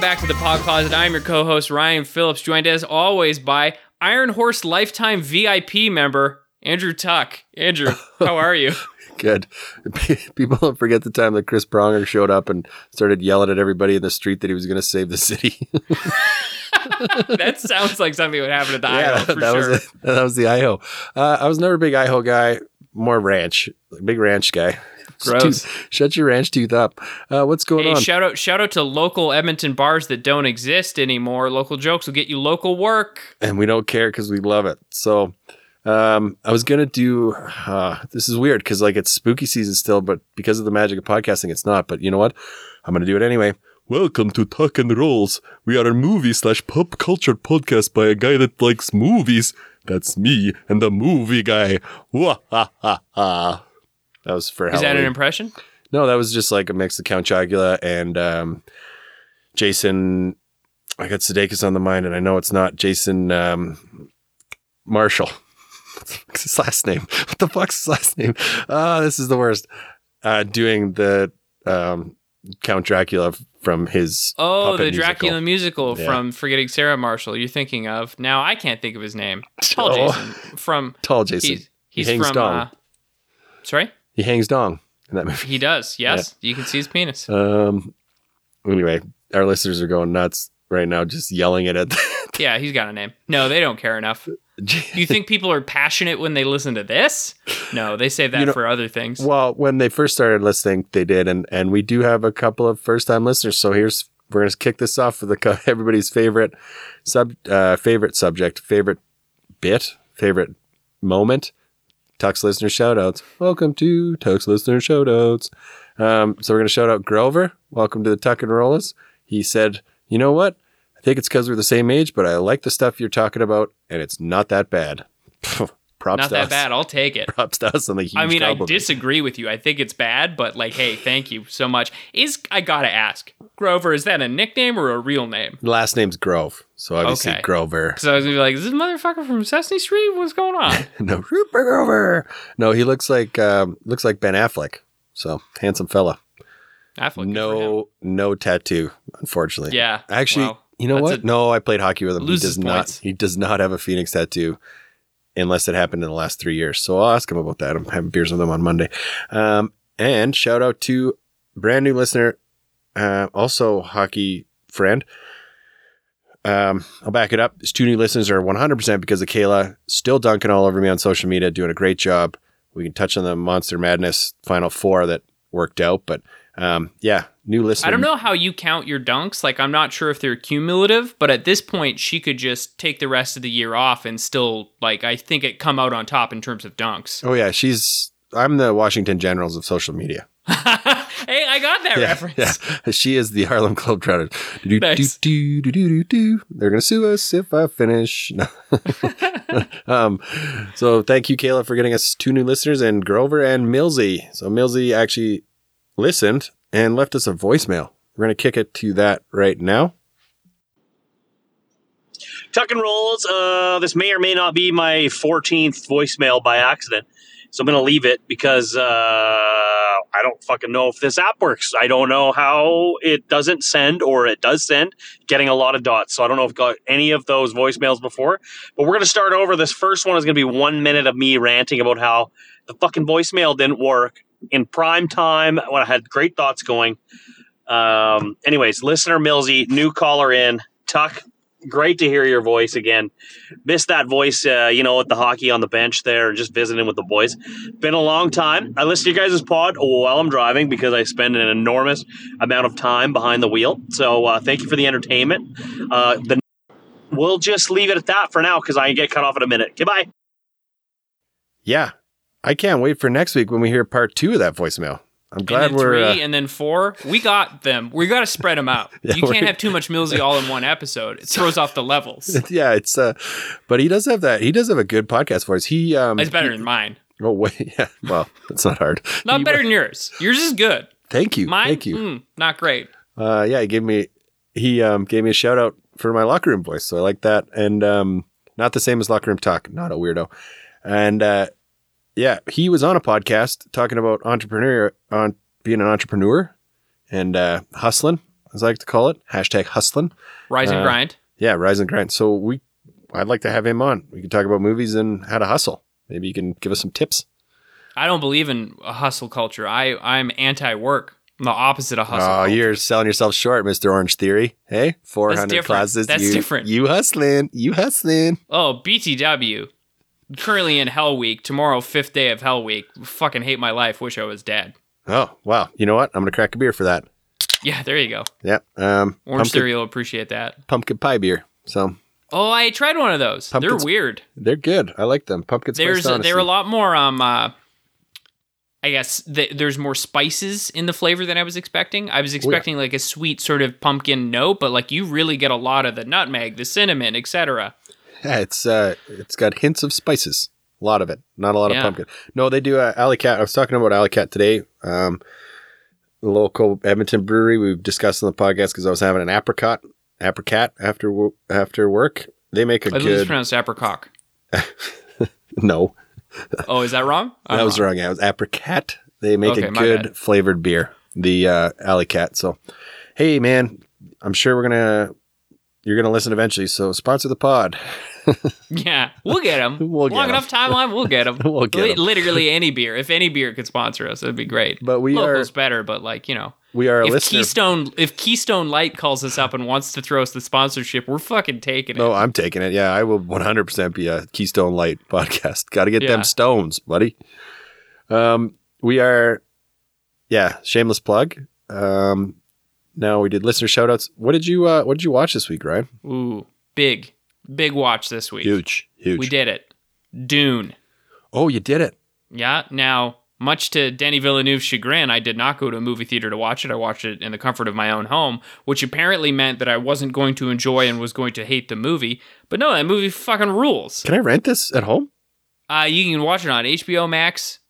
Welcome back to the Pod Closet. I'm your co-host Ryan Phillips, joined as always by Iron Horse Lifetime VIP member Andrew Tuck. Andrew, how are you? Good. People don't forget the time that Chris Pronger showed up and started yelling at everybody in the street that he was going to save the city. that sounds like something that would happen at the IHO for that sure. was it. That was the IHO. Uh, I was never a big IHO guy, more ranch, big ranch guy. Gross. Tooth- shut your ranch tooth up. Uh, what's going Hey, on? shout out shout out to local Edmonton bars that don't exist anymore. Local jokes will get you local work. and we don't care because we love it. So um, I was gonna do. Uh, this is weird because like it's spooky season still, but because of the magic of podcasting, it's not. But you know what? I'm gonna do it anyway. Welcome to Tuck and Rolls. We are a movie slash pop culture podcast by a guy that likes movies. That's me and the movie guy. Wah ha ha ha. That was for Is that an impression? No, that was just like a mix of Count Chocula and um, Jason. I got Sudeikis on the mind, and I know it's not Jason um, Marshall. What's his last name? What the fuck's his last name? Ah, this is the worst. Uh, doing the um, Count Dracula from his Oh, the Dracula musical Yeah. from Forgetting Sarah Marshall. You're thinking of now. I can't think of his name. Tall Oh. Jason from Tall Jason. he's he's hangs from. Uh, sorry, he hangs dong in that movie. he does. Yes, you can see his penis. Um. Anyway, our listeners are going nuts right now, just yelling at it at. Yeah, he's got a name. No, they don't care enough. You think people are passionate when they listen to this? No, they save that You know- for other things. Well, when they first started listening, they did, and and we do have a couple of first time listeners. So here's we're gonna kick this off with a, everybody's favorite sub uh, favorite subject, favorite bit, favorite moment. Tuck's listener shoutouts. Welcome to Tuck's listener shoutouts. Um, so we're gonna shout out Grover. Welcome to the Tuck and Rollis. He said, "You know what? I think it's because we're the same age, but I like the stuff you're talking about, and it's not that bad." Props Not to that us. bad. I'll take it. Props to us on the huge I mean, I disagree with you. I think it's bad, but like, hey, thank you so much. Is I gotta ask, Grover, is that a nickname or a real name? Last name's Grove, so obviously Okay. Grover. Because I was gonna be like, is this motherfucker from Sesame Street? What's going on? no, Rupert Grover. No, he looks like um, looks like Ben Affleck. So handsome fella. Affleck, good for him. no, no tattoo, unfortunately. Yeah. Actually, you know that's what? no, I played hockey with him. He does points. not. He does not have a Phoenix tattoo, unless it happened in the last three years. So I'll ask him about that. I'm having beers with him on Monday. Um, and shout out to brand new listener, uh, also hockey friend. Um, I'll back it up. These two new listeners are 100% because of Kayla. Still dunking all over me on social media, doing a great job. We can touch on the Monster Madness Final Four that worked out, but um, yeah, new listener. I don't know how you count your dunks. Like, I'm not sure if they're cumulative, but at this point, she could just take the rest of the year off and still, like, I think it come out on top in terms of dunks. Oh yeah, she's. I'm the Washington Generals of social media. hey, I got that reference. yeah. She is the Harlem Globetrotters. Do, do, Nice. do, do, do, do, do. They're gonna sue us if I finish. Um, so thank you, Kayla, for getting us two new listeners, and Grover and Millsy. So Millsy actually listened and left us a voicemail. We're gonna kick it to that right now. Tuck and rolls. Uh, this may or may not be my 14th voicemail by accident. So I'm going to leave it because uh, I don't fucking know if this app works. I don't know how it doesn't send or it does send, getting a lot of dots. So I don't know if I've got any of those voicemails before. But we're going to start over. This first one is going to be one minute of me ranting about how the fucking voicemail didn't work in prime time when I had great thoughts going. Um, anyways, listener Millsy, new caller in. Tuck, great to hear your voice again. Missed that voice, uh, you know, at the hockey on the bench there, just visiting with the boys. Been a long time. I listen to you guys' pod while I'm driving because I spend an enormous amount of time behind the wheel. So uh, thank you for the entertainment. Uh, the we'll just leave it at that for now because I get cut off in a minute. Goodbye. Yeah, I can't wait for next week when we hear part two of that voicemail. I'm glad we're. three, uh, and then four. We got them. We got to spread them out. Yeah, you can't have too much Millsy all in one episode. It throws off the levels. yeah, it's uh, but he does have that. He does have a good podcast voice. He um, It's better than mine. Oh wait, yeah. Well, it's not hard. Not He- better than yours. Yours is good. Thank you. Mine, Thank you. mm, not great. Uh, yeah, he gave me he um gave me a shout out for my locker room voice, so I like that. And um, not the same as locker room talk. Not a weirdo. And uh, yeah, he was on a podcast talking about entrepreneur on being an entrepreneur and uh, hustling. as I like to call it. Hashtag hustling. Rise and Uh, grind. Yeah, rise and grind. So we, I'd like to have him on. We can talk about movies and how to hustle. Maybe you can give us some tips. I don't believe in a hustle culture. I I'm anti-work. I'm the opposite of hustle. Oh, culture. you're selling yourself short, Mister Orange Theory. Hey, four hundred classes. That's you, different. You hustling. You hustling. Oh, BTW. Currently in Hell Week. Tomorrow, fifth day of Hell Week. Fucking hate my life. Wish I was dead. Oh wow. You know what? I'm gonna crack a beer for that. Yeah, there you go. Yeah. Um, Orange pumpkin, will appreciate that. pumpkin pie beer. So Oh, I tried one of those. Pumpkin They're weird. they're good. I like them. Pumpkin spice There's honesty. they're a lot more um uh, I guess th- there's more spices in the flavor than I was expecting. I was expecting like a sweet sort of pumpkin note, but like you really get a lot of the nutmeg, the cinnamon, etc. Yeah, it's uh, it's got hints of spices. A lot of it, not a lot Yeah. of pumpkin. No, they do uh, Alley Kat. I was talking about Alley Kat today. Um, the local Edmonton brewery we've discussed on the podcast because I was having an apricot apricot after after work. They make a I believe it's good pronounced apricot. no, Oh, is that wrong? I'm that was wrong. Yeah, it was apricot. They make Okay, a good flavored beer. The uh, Alley Kat. So, hey man, I'm sure we're gonna you're gonna listen eventually. So sponsor the pod. Yeah, we'll get them. We'll get Long 'em. enough timeline, we'll get them. We'll get 'em. Literally any beer. If any beer could sponsor us, it'd be great. But we Local's are better, but like you know, we are a if listener. Keystone if Keystone Light calls us up and wants to throw us the sponsorship, we're fucking taking it. No, I'm taking it. Yeah, I will 100% be a Keystone Light podcast. Got to get Yeah. them stones, buddy. Um, we are, yeah, shameless plug. Um, now we did listener shoutouts. What did you uh, What did you watch this week, Ryan? Ooh, big, big watch this week. Huge, huge. We did it. Dune. Oh, you did it. Yeah. Now, much to Danny Villeneuve's chagrin, I did not go to a movie theater to watch it. I watched it in the comfort of my own home, which apparently meant that I wasn't going to enjoy and was going to hate the movie. But no, that movie fucking rules. Can I rent this at home? Uh, you can watch it on HBO Max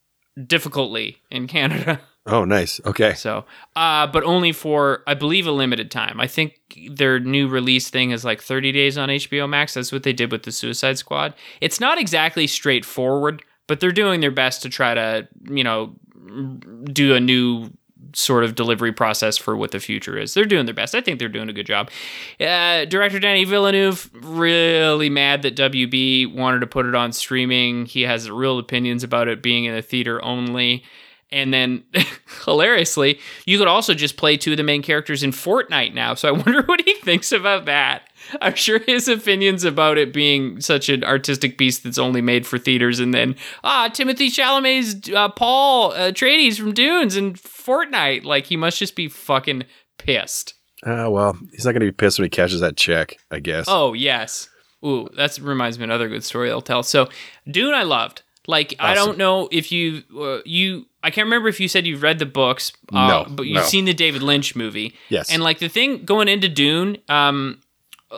difficultly in Canada. Oh, nice. Okay. So, uh, but only for I believe a limited time. I think their new release thing is like 30 days on HBO Max. That's what they did with the Suicide Squad. It's not exactly straightforward, but they're doing their best to try to, you know, do a new sort of delivery process for what the future is. They're doing their best. I think they're doing a good job. Uh, director Danny Villeneuve really mad that WB wanted to put it on streaming. He has real opinions about it being in the theater only. And then, hilariously, you could also just play two of the main characters in Fortnite now. So I wonder what he thinks about that. I'm sure his opinions about it being such an artistic piece that's only made for theaters, and then ah, Timothée Chalamet's uh, Paul uh, Atreides from Dunes and Fortnite. Like he must just be fucking pissed. Uh, well, he's not going to be pissed when he catches that check, I guess. Oh yes. Ooh, that reminds me of another good story I'll tell. So, Dune, I loved. Like, I don't know if you uh, you. I can't remember if you said you've read the books, uh, No, but you've no. seen the David Lynch movie. Yes. And like the thing going into Dune, um,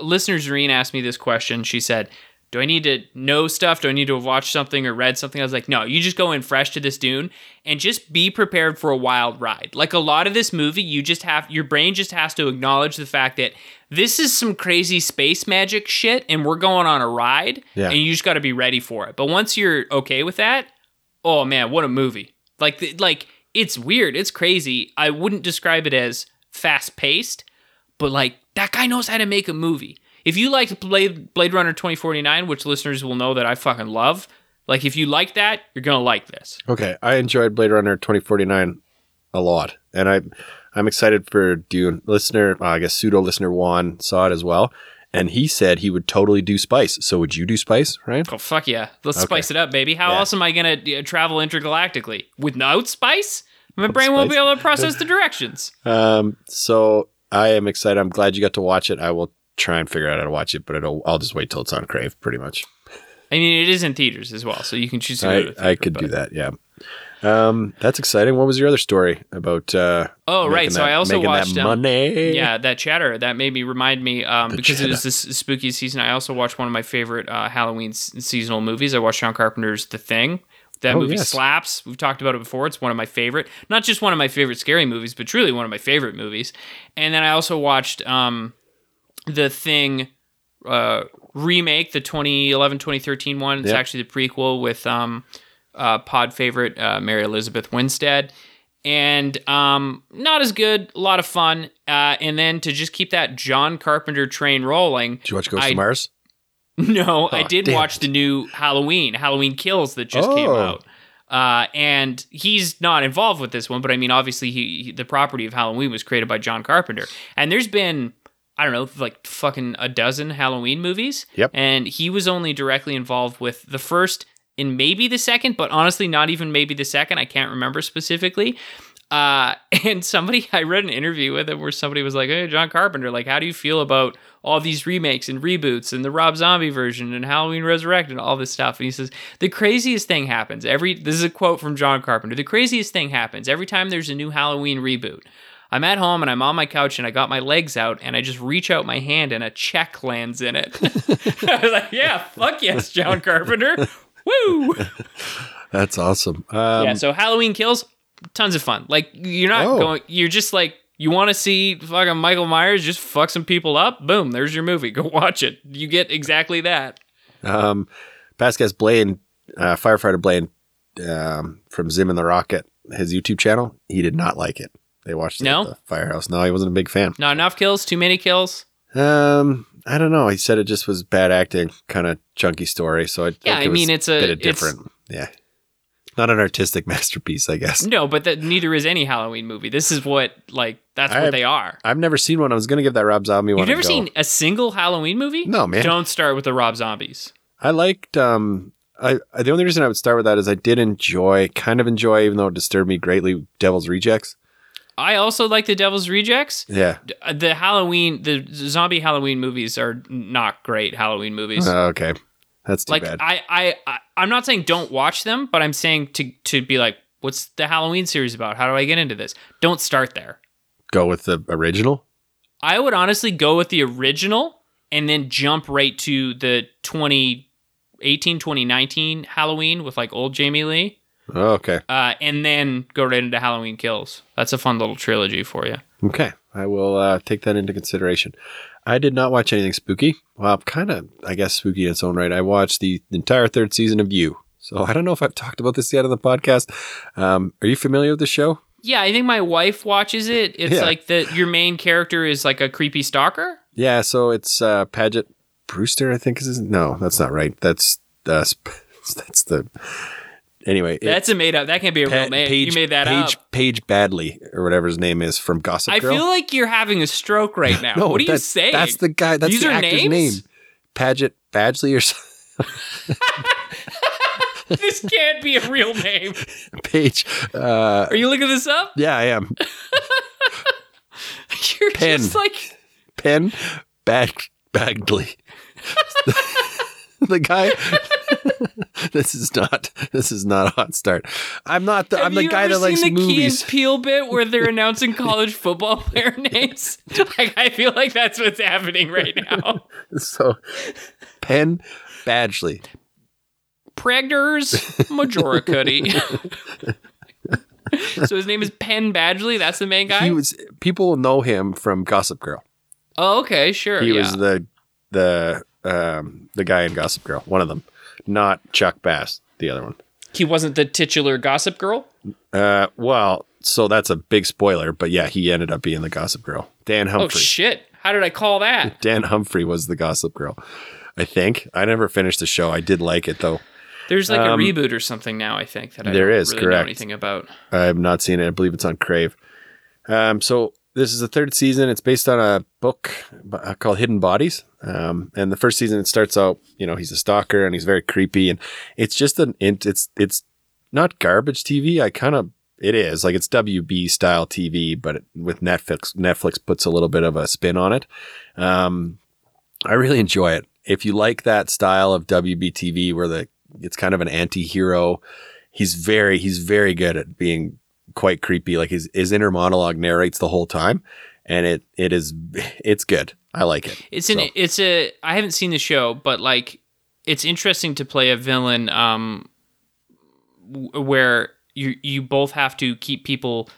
listener Zareen asked me this question. She said, "Do I need to know stuff? Do I need to have watched something or read something?" I was like, "No, you just go in fresh to this Dune and just be prepared for a wild ride. Like a lot of this movie, you just have your brain just has to acknowledge the fact that this is some crazy space magic shit, and we're going on a ride, Yeah. and you just got to be ready for it. But once you're okay with that, oh man, what a movie! Like, like it's weird, it's crazy. I wouldn't describe it as fast paced, but like that guy knows how to make a movie. If you liked Blade Blade Runner 2049, which listeners will know that I fucking love, like if you like that, you're gonna like this. Okay, I enjoyed Blade Runner 2049 a lot, and I I'm excited for Dune. Listener, uh, I guess pseudo listener Juan saw it as well, and he said he would totally do Spice. So would you do Spice, right? Oh fuck yeah, let's Okay. spice it up, baby. How Yeah. else am I gonna uh, travel intergalactically without spice? My brain spice? won't be able to process the directions. Um, so I am excited. I'm glad you got to watch it. I will try and figure out how to watch it, but it'll, I'll just wait till it's on Crave, pretty much. I mean, it is in theaters as well, so you can choose to I, I could but- do that. Yeah. Um, that's exciting. What was your other story about? Uh, Oh right, making so I also watched that um, money. Yeah, that chatter that made me remind me um, because it was this spooky season. I also watched one of my favorite uh, Halloween s- seasonal movies. I watched John Carpenter's The Thing. That Oh, movie yes. slaps. We've talked about it before. It's one of my favorite, not just one of my favorite scary movies, but truly one of my favorite movies. And then I also watched um, The Thing uh, remake, the 2011 2013 one. It's Yep. actually the prequel with um, uh, pod favorite uh, Mary Elizabeth Winstead. and um, not as good. A lot of fun, uh, and then to just keep that John Carpenter train rolling. Did you watch Ghost I- of Mars? No, I Oh, did watch it. the new Halloween, Halloween Kills that just came Oh. out. Uh, and he's not involved with this one, but I mean, obviously, he, he the property of Halloween was created by John Carpenter, and there's been I don't know, like fucking a dozen Halloween movies. Yep. And he was only directly involved with the first and maybe the second, but honestly, not even maybe the second. I can't remember specifically. Uh, and somebody, I read an interview with him where somebody was like, Hey, John Carpenter, like, how do you feel about all these remakes and reboots and the Rob Zombie version and Halloween Resurrected and all this stuff? And he says, The craziest thing happens every, this is a quote from John Carpenter, the craziest thing happens every time there's a new Halloween reboot. I'm at home and I'm on my couch and I got my legs out and I just reach out my hand and a check lands in it. I was like, yeah, fuck yes, John Carpenter. Woo! That's awesome. Um, yeah, so Halloween Kills, tons of fun. Like you're not Oh. going you're just like you want to see fucking Michael Myers just fuck some people up? Boom, there's your movie. Go watch it. You get exactly that. Um, guest Blaine, uh, firefighter Blaine um, from Zim and the Rocket, his YouTube channel, he did not like it. They watched it No? the firehouse. No, he wasn't a big fan. Not enough kills, too many kills. Um, I don't know. He said it just was bad acting, kind of chunky story. So I Yeah, I mean, it's a- bit of it's- different. Yeah, not an artistic masterpiece, I guess. No, but that neither is any Halloween movie. This is what like that's I- what they are. I've never seen one. I was gonna give that Rob Zombie one. You've never seen a single Halloween movie? No, man. Don't start with the Rob Zombies. I liked. Um, I, I the only reason I would start with that is I did enjoy, kind of enjoy, even though it disturbed me greatly. Devil's Rejects. I also like the Devil's Rejects. Yeah. Uh, The Halloween, the zombie Halloween movies are not great Halloween movies. Oh, okay. That's too like bad. I, I, I, I'm not saying don't watch them, but I'm saying to to be like, what's the Halloween series about? How do I get into this? Don't start there. Go with the original. I would honestly go with the original and then jump right to the 2018, 2019 Halloween with like old Jamie Lee, Oh, okay. uh, and then go right into Halloween Kills. That's a fun little trilogy for you. Okay. I will uh, take that into consideration. I did not watch anything spooky. Well, kind of, I guess, spooky in its own right. I watched the entire third season of You. So I don't know if I've talked about this yet on the podcast. Um, are you familiar with the show? Yeah, I think my wife watches it. It's Yeah. like the your main character is like a creepy stalker. Yeah. So it's uh, Paget Brewster, I think is his. No, that's not right. That's uh, sp- that's the. Anyway, it- That's a made up. That can't be a real Pa- name. you made that Page, up. Page Badley or whatever his name is from Gossip Girl. I feel like you're having a stroke right now. what are you saying? That's the guy. That's These the actor's names? name. Paget Badgley or something. this can't be a real name. Page. Uh, Are you looking this up? yeah, I am. You're Pen. just like Penn Bag Bagley. the guy. this is not. This is not a hot start. I'm not the. Have I'm the guy that likes the Key movies. and Peele bit where they're announcing college football player names? Like I feel like that's what's happening right now. so, Penn Badgley. Pregners Majoricuddy. so his name is Penn Badgley. That's the main guy. He was. People know him from Gossip Girl. oh, okay, sure. He yeah. was the the um the guy in Gossip Girl. One of them, not Chuck Bass. The other one. he wasn't the titular Gossip Girl. Uh, well, so that's a big spoiler, but yeah, he ended up being the Gossip Girl. Dan Humphrey. Oh shit! How did I call that? Dan Humphrey was the Gossip Girl. I think I never finished the show. I did like it though. There's like Um, a reboot or something now. I think that I there don't is, really know correct. anything about. I have not seen it. I believe it's on Crave. Um, so this is the third season. It's based on a book uh, called Hidden Bodies. Um, and the first season it starts out, you know, he's a stalker and he's very creepy, and it's just an it's it's not garbage TV. I kind of it is like it's WB style TV, but it, with Netflix, Netflix puts a little bit of a spin on it. Um, I really enjoy it. If you like that style of WB TV, where the it's kind of an anti-hero, he's very he's very good at being quite creepy. Like his his inner monologue narrates the whole time, and it it is it's good. I like it. It's an it's a I haven't seen the show, but like it's interesting to play a villain um where you you both have to keep people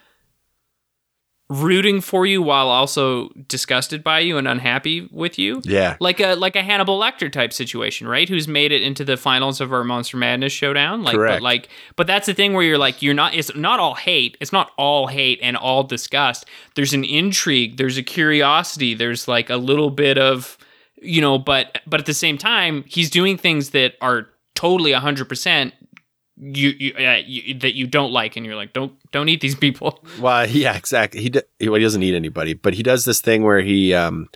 rooting for you while also disgusted by you and unhappy with you. Yeah. Like a like a Hannibal Lecter type situation, right? Who's made it into the finals of our Monster Madness showdown. Like Correct. but like but that's the thing where you're like you're not it's not all hate. It's not all hate and all disgust. There's an intrigue, there's a curiosity, there's like a little bit of you know, but but at the same time, he's doing things that are totally 100% you, you, uh, you that you don't like and you're like don't don't eat these people. Well, yeah, exactly. He, d- he well, he doesn't eat anybody, but he does this thing where he, um,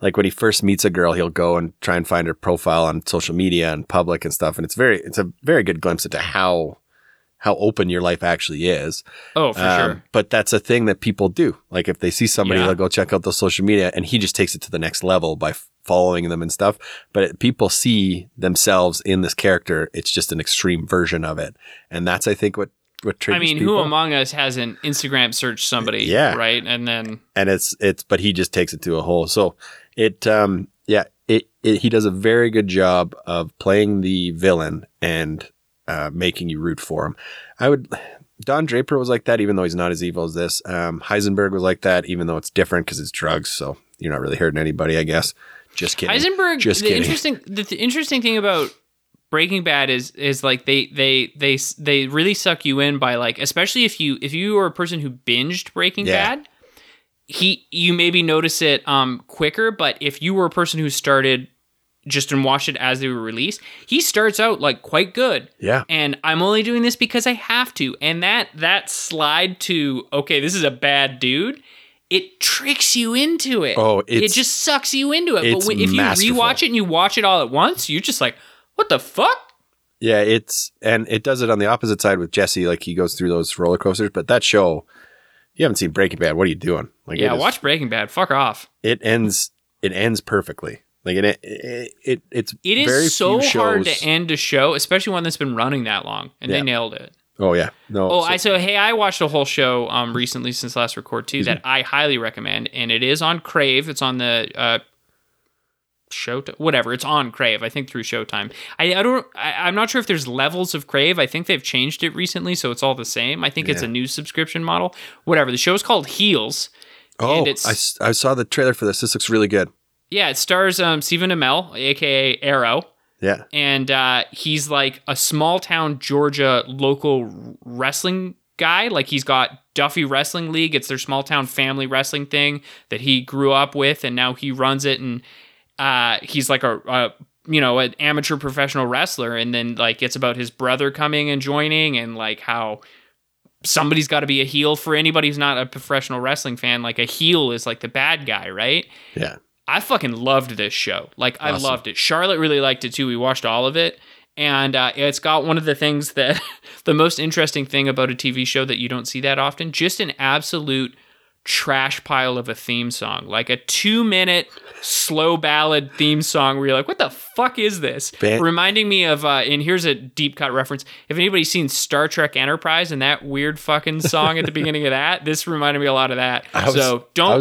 like when he first meets a girl, he'll go and try and find her profile on social media and public and stuff, and it's very, it's a very good glimpse into how how open your life actually is. Oh, for Um, sure. But that's a thing that people do. Like if they see somebody, Yeah. they'll go check out the social media, and he just takes it to the next level by f- following them and stuff. But it, people see themselves in this character. It's just an extreme version of it, and that's I think what what I mean, people. who among us hasn't Instagram searched somebody, Yeah. right? And then and it's it's but he just takes it to a whole so it um yeah it, it he does a very good job of playing the villain and uh making you root for him i would don draper was like that even though he's not as evil as this um heisenberg was like that even though it's different because it's drugs so you're not really hurting anybody i guess just kidding Heisenberg. Just the kidding. interesting, the, the interesting thing about Breaking Bad is is like they they they they really suck you in by like, especially if you if you are a person who binged Breaking Yeah. Bad, he you maybe notice it um quicker. But if you were a person who started just and watched it as they were released, he starts out like quite good. yeah and I'm only doing this because I have to. And that that slide to okay, this is a bad dude. It tricks you into it. Oh, it just sucks you into it. But when, if you masterful. rewatch it and you watch it all at once, you're just like, what the fuck? yeah it's and it does it on the opposite side with jesse like he goes through those roller coasters but that show you haven't seen breaking bad what are you doing like yeah, is- watch Breaking Bad. Fuck off. it ends it ends perfectly like it it, it it's It is very so hard to end a show, especially one that's been running that long, and Yeah. they nailed it. oh yeah. No Oh, so- I so hey, I watched a whole show um recently since last record too that I highly recommend, and it is on Crave. It's on the uh show whatever. It's on crave i think through showtime. I, I don't I, i'm not sure if there's levels of crave. I think they've changed it recently so it's all the same. I think it's a new subscription model. Whatever. The show is called heels oh and it's- I, I saw the trailer for this. This looks really good yeah it stars um stephen amell aka arrow yeah and uh, he's like a small town Georgia local wrestling guy. Like he's got Duffy Wrestling League. It's their small town family wrestling thing that he grew up with, and now he runs it. And uh, he's like a, a you know an amateur professional wrestler. And then like it's about his brother coming and joining, and like how somebody's got to be a heel for anybody who's not a professional wrestling fan. Like a heel is like the bad guy, right? yeah I fucking loved this show. Like I loved it. Charlotte really liked it too. We watched all of it, and uh, it's got one of the things that the most interesting thing about a TV show that you don't see that often. Just an absolute trash pile of a theme song, like a two-minute slow ballad theme song where you're like, "What the fuck is this?" Reminding me of, uh, and here's a deep cut reference. If anybody's seen Star Trek Enterprise and that weird fucking song at the beginning of that, this reminded me a lot of that. I was- so don't.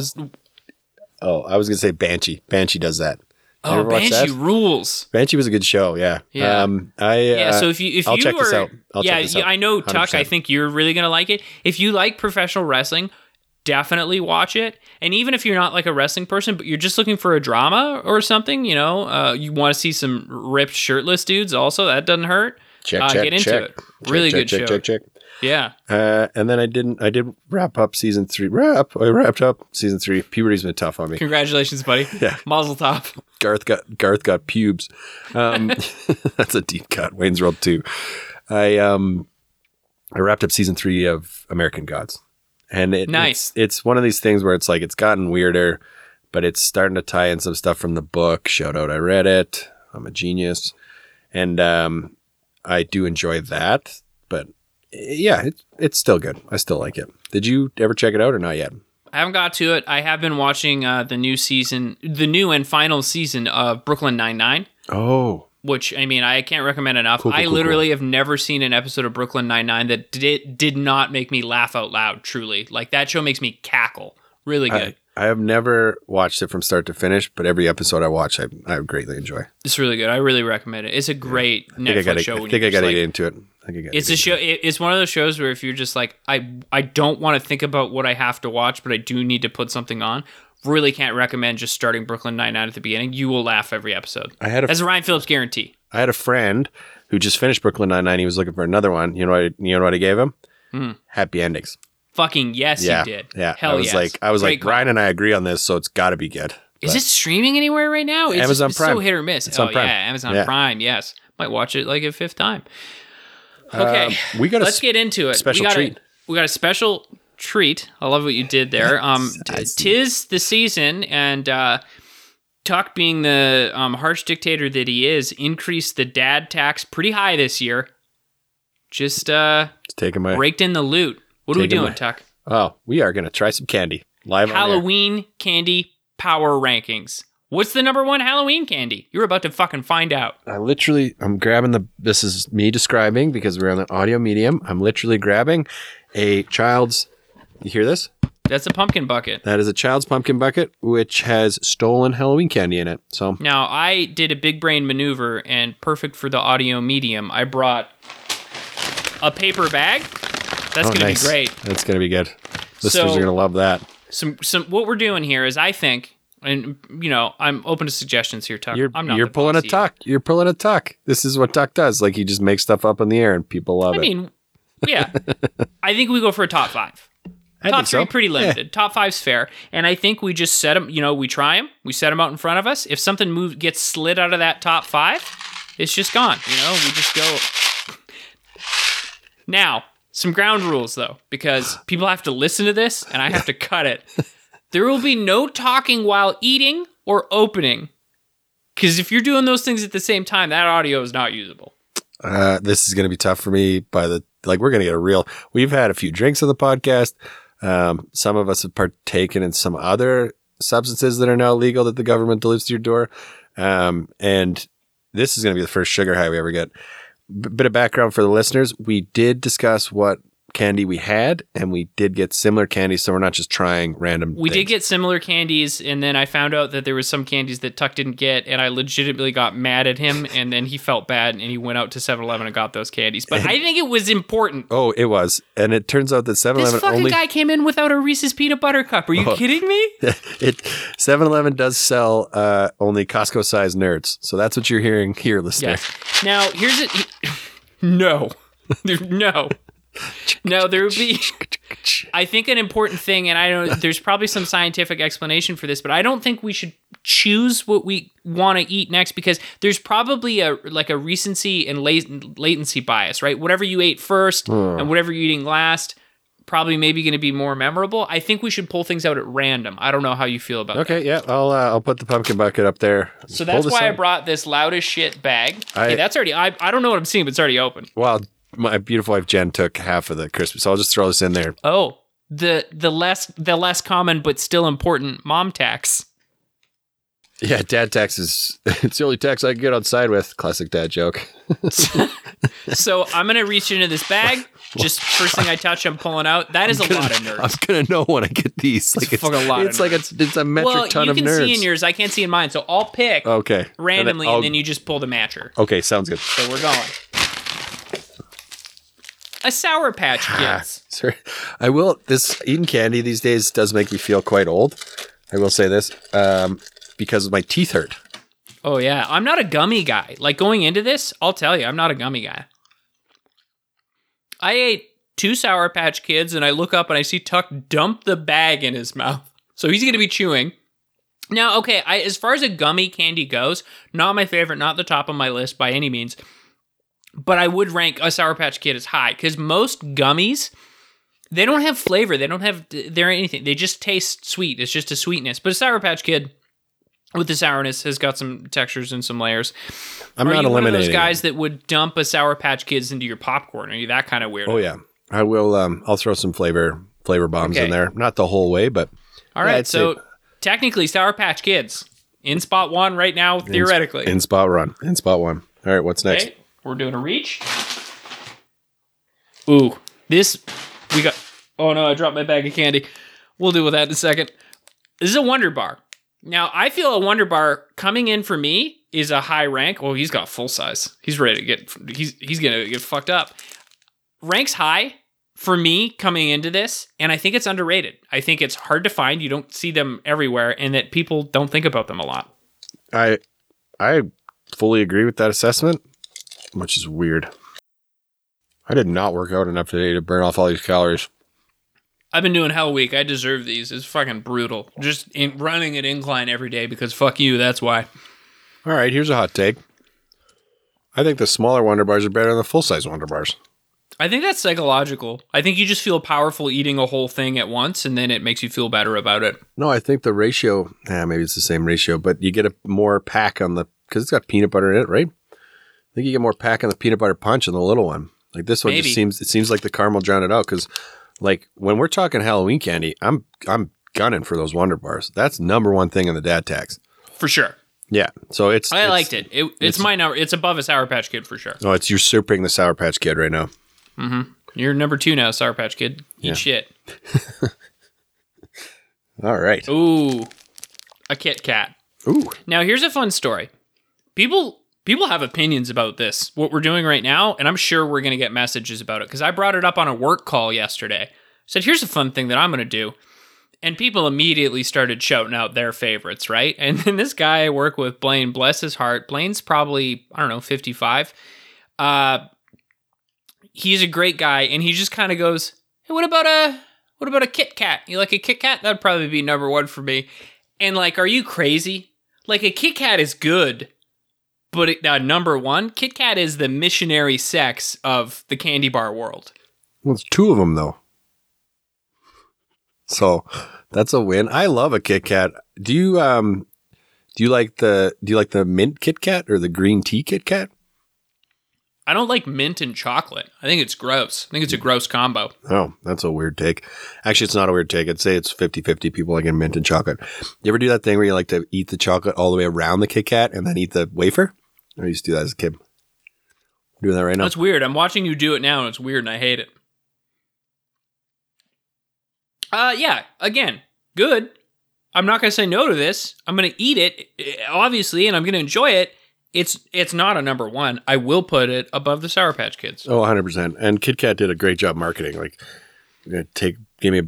I oh i was gonna say banshee banshee does that oh, Banshee rules. banshee was a good show yeah Yeah. um i Yeah, uh, so if you if I'll you check are, this out. I'll yeah, check this out. I know Tuck. I 100%. think you're really gonna like it. If you like professional wrestling, definitely watch it. And even if you're not like a wrestling person, but you're just looking for a drama or something, you know, uh, you want to see some ripped shirtless dudes. Also, that doesn't hurt. check uh, check get into check it. Really check, good check, show. check check Yeah, uh and then i didn't i did wrap up season three wrap i wrapped up season three puberty's been tough on me congratulations, buddy. Yeah. Mazel tov. Garth got Garth got pubes. Um, that's a deep cut. Wayne's World two. I um I wrapped up season three of American Gods, and it, Nice. It's, it's one of these things where it's like it's gotten weirder, but it's starting to tie in some stuff from the book. Shout out! I read it. I'm a genius, and um, I do enjoy that. But yeah, it's it's still good. I still like it. Did you ever check it out or not yet? I haven't got to it. I have been watching uh, the new season, the new and final season of Brooklyn Nine Nine. Oh, which I mean I can't recommend enough. Cool, cool, I cool, literally have never seen an episode of Brooklyn Nine Nine that did did not make me laugh out loud. Truly, like that show makes me cackle. Really good. I have never watched it from start to finish, but every episode I watch, I, I greatly enjoy. It's really good. I really recommend it. It's a great I Netflix gotta, show. I think I gotta like- get into it. I think I It's a show. it- It's one of those shows where if you're just like, I, I don't want to think about what I have to watch, but I do need to put something on. Really can't recommend just starting Brooklyn Nine Nine at the beginning. You will laugh every episode. I had a As a Ryan Phillips guarantee. I had a friend who just finished Brooklyn Nine Nine. He was looking for another one. You know what? I, you know what I gave him? Hmm. Happy endings. Fucking yes, yeah, you did. yeah. Hell I was yes. like, I was Great like, call. Ryan and I agree on this, so it's got to be good. Is But- it streaming anywhere right now? It's Amazon it's Prime. so hit or miss. It's oh on Prime. yeah, Amazon Yeah. Prime. Yes, might watch it like a fifth time. Okay, Um, we got let's get into it. special we got treat. A, we got a special treat. I love what you did there. Um, tis the season, and uh, Tuck, being the um, harsh dictator that he is, increased the dad tax pretty high this year. Just uh, taking my. raked in the loot. What are we doing, Tuck? Oh, we are gonna try some candy live on. Halloween candy power rankings. What's the number one Halloween candy? You're about to fucking find out. I literally, I'm grabbing the. This is me describing because we're on the audio medium. I'm literally grabbing a child's. You hear this? That's a pumpkin bucket. That is a child's pumpkin bucket, which has stolen Halloween candy in it. So Now, I did a big brain maneuver and perfect for the audio medium. I brought a paper bag. That's oh, going to nice. be great. That's gonna be good. Listeners So- are gonna love that. Some some what we're doing here is I think and you know, I'm open to suggestions here, Tuck. You're I'm not you're pulling a boss tuck. You're pulling a tuck. This is what tuck does. Like he just makes stuff up in the air and people love I it. I mean, yeah. I think we go for a top 5. I top think so. three pretty Yeah. limited. Top five's fair, and I think we just set them. You know, we try them, we set them out in front of us. If something move gets slid out of that top five, it's just gone. You know, we just go. Now, some ground rules though, because people have to listen to this, and I have to cut it. There will be no talking while eating or opening, because if you're doing those things at the same time, that audio is not usable. Uh, this is going to be tough for me. By the like, we're going to get a real. We've had a few drinks on the podcast. Um, some of us have partaken in some other substances that are now legal that the government delivers to your door. Um, and this is going to be the first sugar high we ever get. Bit of background for the listeners: we did discuss what candy we had, and we did get similar candy, so we're not just trying random. We did get similar candies, and then I found out that there was some candies that Tuck didn't get, and I legitimately got mad at him, and then he felt bad, and he went out to 7-Eleven and got those candies. But I think it was important. Oh, it was, and it turns out that 7-Eleven This fucking only guy came in without a Reese's peanut butter cup. Are you Oh. kidding me? it 7-Eleven does sell uh, only Costco sized nerds. So that's what you're hearing here, listener. Yes. Now here's it. No, no. No, there would be. I think an important thing, and I don't. There's probably some scientific explanation for this, but I don't think we should choose what we want to eat next because there's probably a like a recency and lat- latency bias, right? Whatever you ate first and whatever you're eating last, probably maybe going to be more memorable. I think we should pull things out at random. I don't know how you feel about that. Okay, yeah, I'll uh, I'll put the pumpkin bucket up there. So that's why I brought this loud as shit bag. I- okay, that's already. I, I don't know what I'm seeing, but it's already open. Well, my beautiful wife Jen took half of the Christmas, so I'll just throw this in there. Oh, the the less the less common but still important mom tax. Yeah, dad tax is it's the only tax I can get on side with. Classic dad joke. So I'm gonna reach into this bag. Just first thing I touch, I'm pulling out. That is a lot of nerds. I'm gonna know when I get these. Like it's a fucking lot of It's like it's, it's a metric well, ton of nerds. you can see in yours. I can't see in mine. So I'll pick okay, randomly, I'll- and then you just pull the matcher. okay, sounds good. So we're going. A Sour Patch Ah, Kids. Sorry. I will. This eating candy these days does make me feel quite old. I will say this um, because my teeth hurt. Oh yeah, I'm not a gummy guy. Like going into this, I'll tell you, I'm not a gummy guy. I ate two Sour Patch Kids, and I look up and I see Tuck dump the bag in his mouth. So he's gonna be chewing. Now, okay, I, as far as a gummy candy goes, not my favorite, not the top of my list by any means. But I would rank a Sour Patch Kid as high because most gummies, they don't have flavor. They don't have they're anything. They just taste sweet. It's just a sweetness. But a Sour Patch Kid with the sourness has got some textures and some layers. I'm Are not you one of those guys that would dump a Sour Patch Kids into your popcorn? Are you that kind of weird? Oh yeah, I will. Um, I'll throw some flavor flavor bombs Okay. in there. Not the whole way, but All Yeah, right, I'd so technically Sour Patch Kids in spot one right now, theoretically. in spot run, in spot one. All right, what's next? Okay, we're doing a reach. Ooh, this we got. Oh no, I dropped my bag of candy. We'll deal with that in a second. This is a Wunderbar. Now, I feel a Wunderbar coming in for me is a high rank. Well, he's got full size. He's ready to get. He's he's gonna get fucked up. Ranks high for me coming into this, and I think it's underrated. I think it's hard to find. You don't see them everywhere, and that people don't think about them a lot. I I fully agree with that assessment, which is weird. I did not work out enough today to burn off all these calories. I've been doing Hell Week. I deserve these. It's fucking brutal. Just in, running an incline every day because fuck you. That's why. All right, here's a hot take. I think the smaller Wunderbars are better than the full size Wunderbars. I think that's psychological. I think you just feel powerful eating a whole thing at once, and then it makes you feel better about it. No, I think the ratio, yeah, maybe it's the same ratio, but you get a more pack on the, because it's got peanut butter in it, right? I think you get more pack on the peanut butter punch in the little one. Like this one Maybe. just seems, it seems like the caramel drowned it out. Because, like, when we're talking Halloween candy, I'm, I'm gunning for those Wunderbars. That's number one thing in the dad tax. For sure. Yeah. So it's, I it's- liked it. it it's, it's- my number. It's above a Sour Patch Kid for sure. Oh, it's usurping the Sour Patch Kid right now. Mm-hmm. You're number two now, Sour Patch Kid. Eat Yeah. shit. All right. Ooh, a Kit Kat. Ooh. Now here's a fun story. People people have opinions about this, what we're doing right now, and I'm sure we're gonna get messages about it because I brought it up on a work call yesterday. Said here's a fun thing that I'm gonna do. And people immediately started shouting out their favorites, right? And then this guy I work with, Blaine, bless his heart. Blaine's probably, I don't know, 55. Uh he's a great guy, and he just kind of goes, Hey, what about a what about a Kit Kat? You like a Kit Kat? That'd probably be number one for me. And like, are you crazy? Like a Kit Kat is good, but it, uh, number one, Kit Kat is the missionary sex of the candy bar world. Well, it's two of them though. So that's a win. I love a Kit Kat. Do you um do you like the do you like the mint Kit Kat or the green tea Kit Kat? I don't like mint and chocolate. I think it's gross. I think it's a gross combo. Oh, that's a weird take. Actually, it's not a weird take. I'd say it's 50-50 people like mint and chocolate. You ever do that thing where you like to eat the chocolate all the way around the Kit Kat and then eat the wafer? I used to do that as a kid. I'm doing that right now. That's weird. I'm watching you do it now, and it's weird, and I hate it. Uh, yeah. Again, good. I'm not gonna say no to this. I'm gonna eat it, eh, obviously, and I'm gonna enjoy it. It's it's not a number one. I will put it above the Sour Patch Kids. Oh, 100%. And Kit Kat did a great job marketing. Like, take, give me a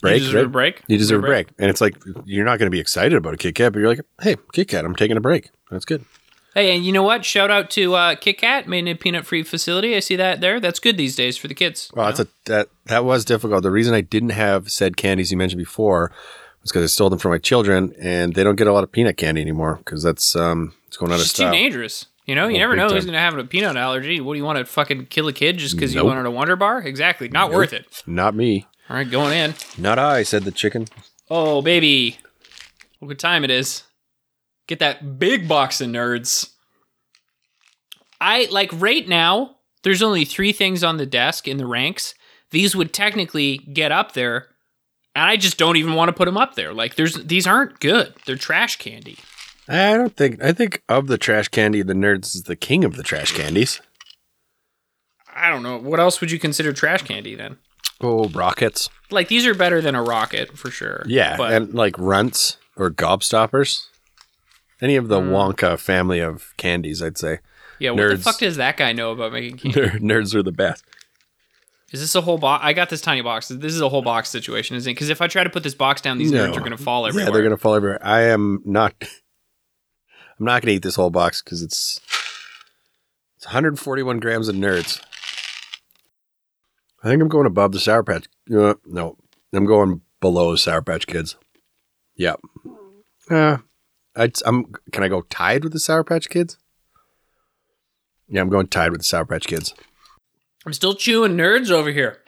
break. you deserve right? a break. You deserve a break. And it's like, you're not going to be excited about a Kit Kat, but you're like, hey, Kit Kat, I'm taking a break. That's good. Hey, and you know what? Shout out to uh, Kit Kat, made in a peanut-free facility. I see that there. That's good these days for the kids. Well, that's a, that, that was difficult. The reason I didn't have said candies you mentioned before was because I stole them from my children and they don't get a lot of peanut candy anymore because that's, um, it's going out It's of just too style. dangerous. You know, you never know who's going to have a peanut allergy. What do you want to fucking kill a kid just because you Nope. wanted a Wunderbar? Exactly. Not worth it. Not me. All right, going in. Not I, said the chicken. Oh, baby. What time it is. Get that big box of nerds. I like right now, there's only three things on the desk in the ranks. These would technically get up there, and I just don't even want to put them up there. Like there's these aren't good. They're trash candy. I don't think, I think of the trash candy, the nerds is the king of the trash candies. I don't know. What else would you consider trash candy then? Oh, rockets. Like these are better than a rocket for sure. Yeah, But and like runts or gobstoppers. Any of the Wonka family of candies, I'd say. yeah, what the fuck does that guy know about making candy? Nerds are the best. Is this a whole box? I got this tiny box. This is a whole box situation, isn't it? Because if I try to put this box down, these No. nerds are going to fall everywhere. Yeah, they're gonna fall everywhere. I am not. I'm not gonna eat this whole box because it's it's 141 grams of nerds. I think I'm going above the Sour Patch. Uh, no, I'm going below Sour Patch Kids. Yep. Uh, I'd, I'm. Can I go tied with the Sour Patch Kids? Yeah, I'm going tied with the Sour Patch Kids. I'm still chewing nerds over here.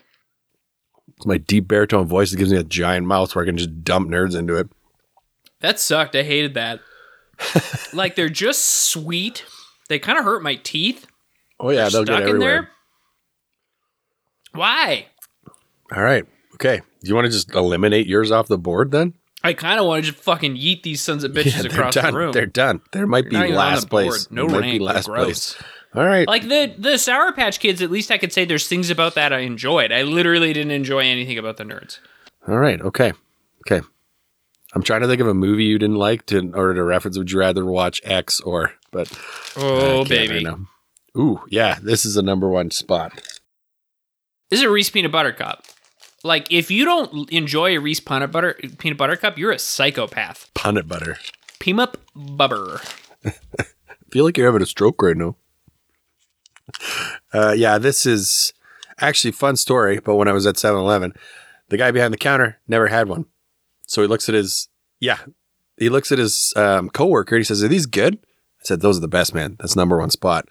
It's my deep baritone voice that gives me a giant mouth where I can just dump nerds into it. That sucked. I hated that. like they're just sweet. They kind of hurt my teeth. Oh yeah, they'll Stuck get in everywhere. there. Why? All right. Okay. Do you want to just eliminate yours off the board then? I kind of want to just fucking yeet these sons of bitches they're across done. the room. They're done. There might be even on last place. No There might be last place. All right. Like the the Sour Patch Kids, at least I could say there's things about that I enjoyed. I literally didn't enjoy anything about the nerds. All right. Okay. Okay. I'm trying to think of a movie you didn't like to, in order to reference. Would you rather watch X or? But Oh, baby. right. Ooh, yeah, this is a number one spot. This is a Reese peanut butter cup. Like, if you don't enjoy a Reese peanut butter peanut butter cup, you're a psychopath. Peanut butter. Peanut bubber. feel like you're having a stroke right now. Uh, yeah, this is actually fun story. But when I was at 7-Eleven, the guy behind the counter never had one. So he looks at his yeah, he looks at his um, coworker and he says, "Are these good?" I said, "Those are the best, man. That's number one spot."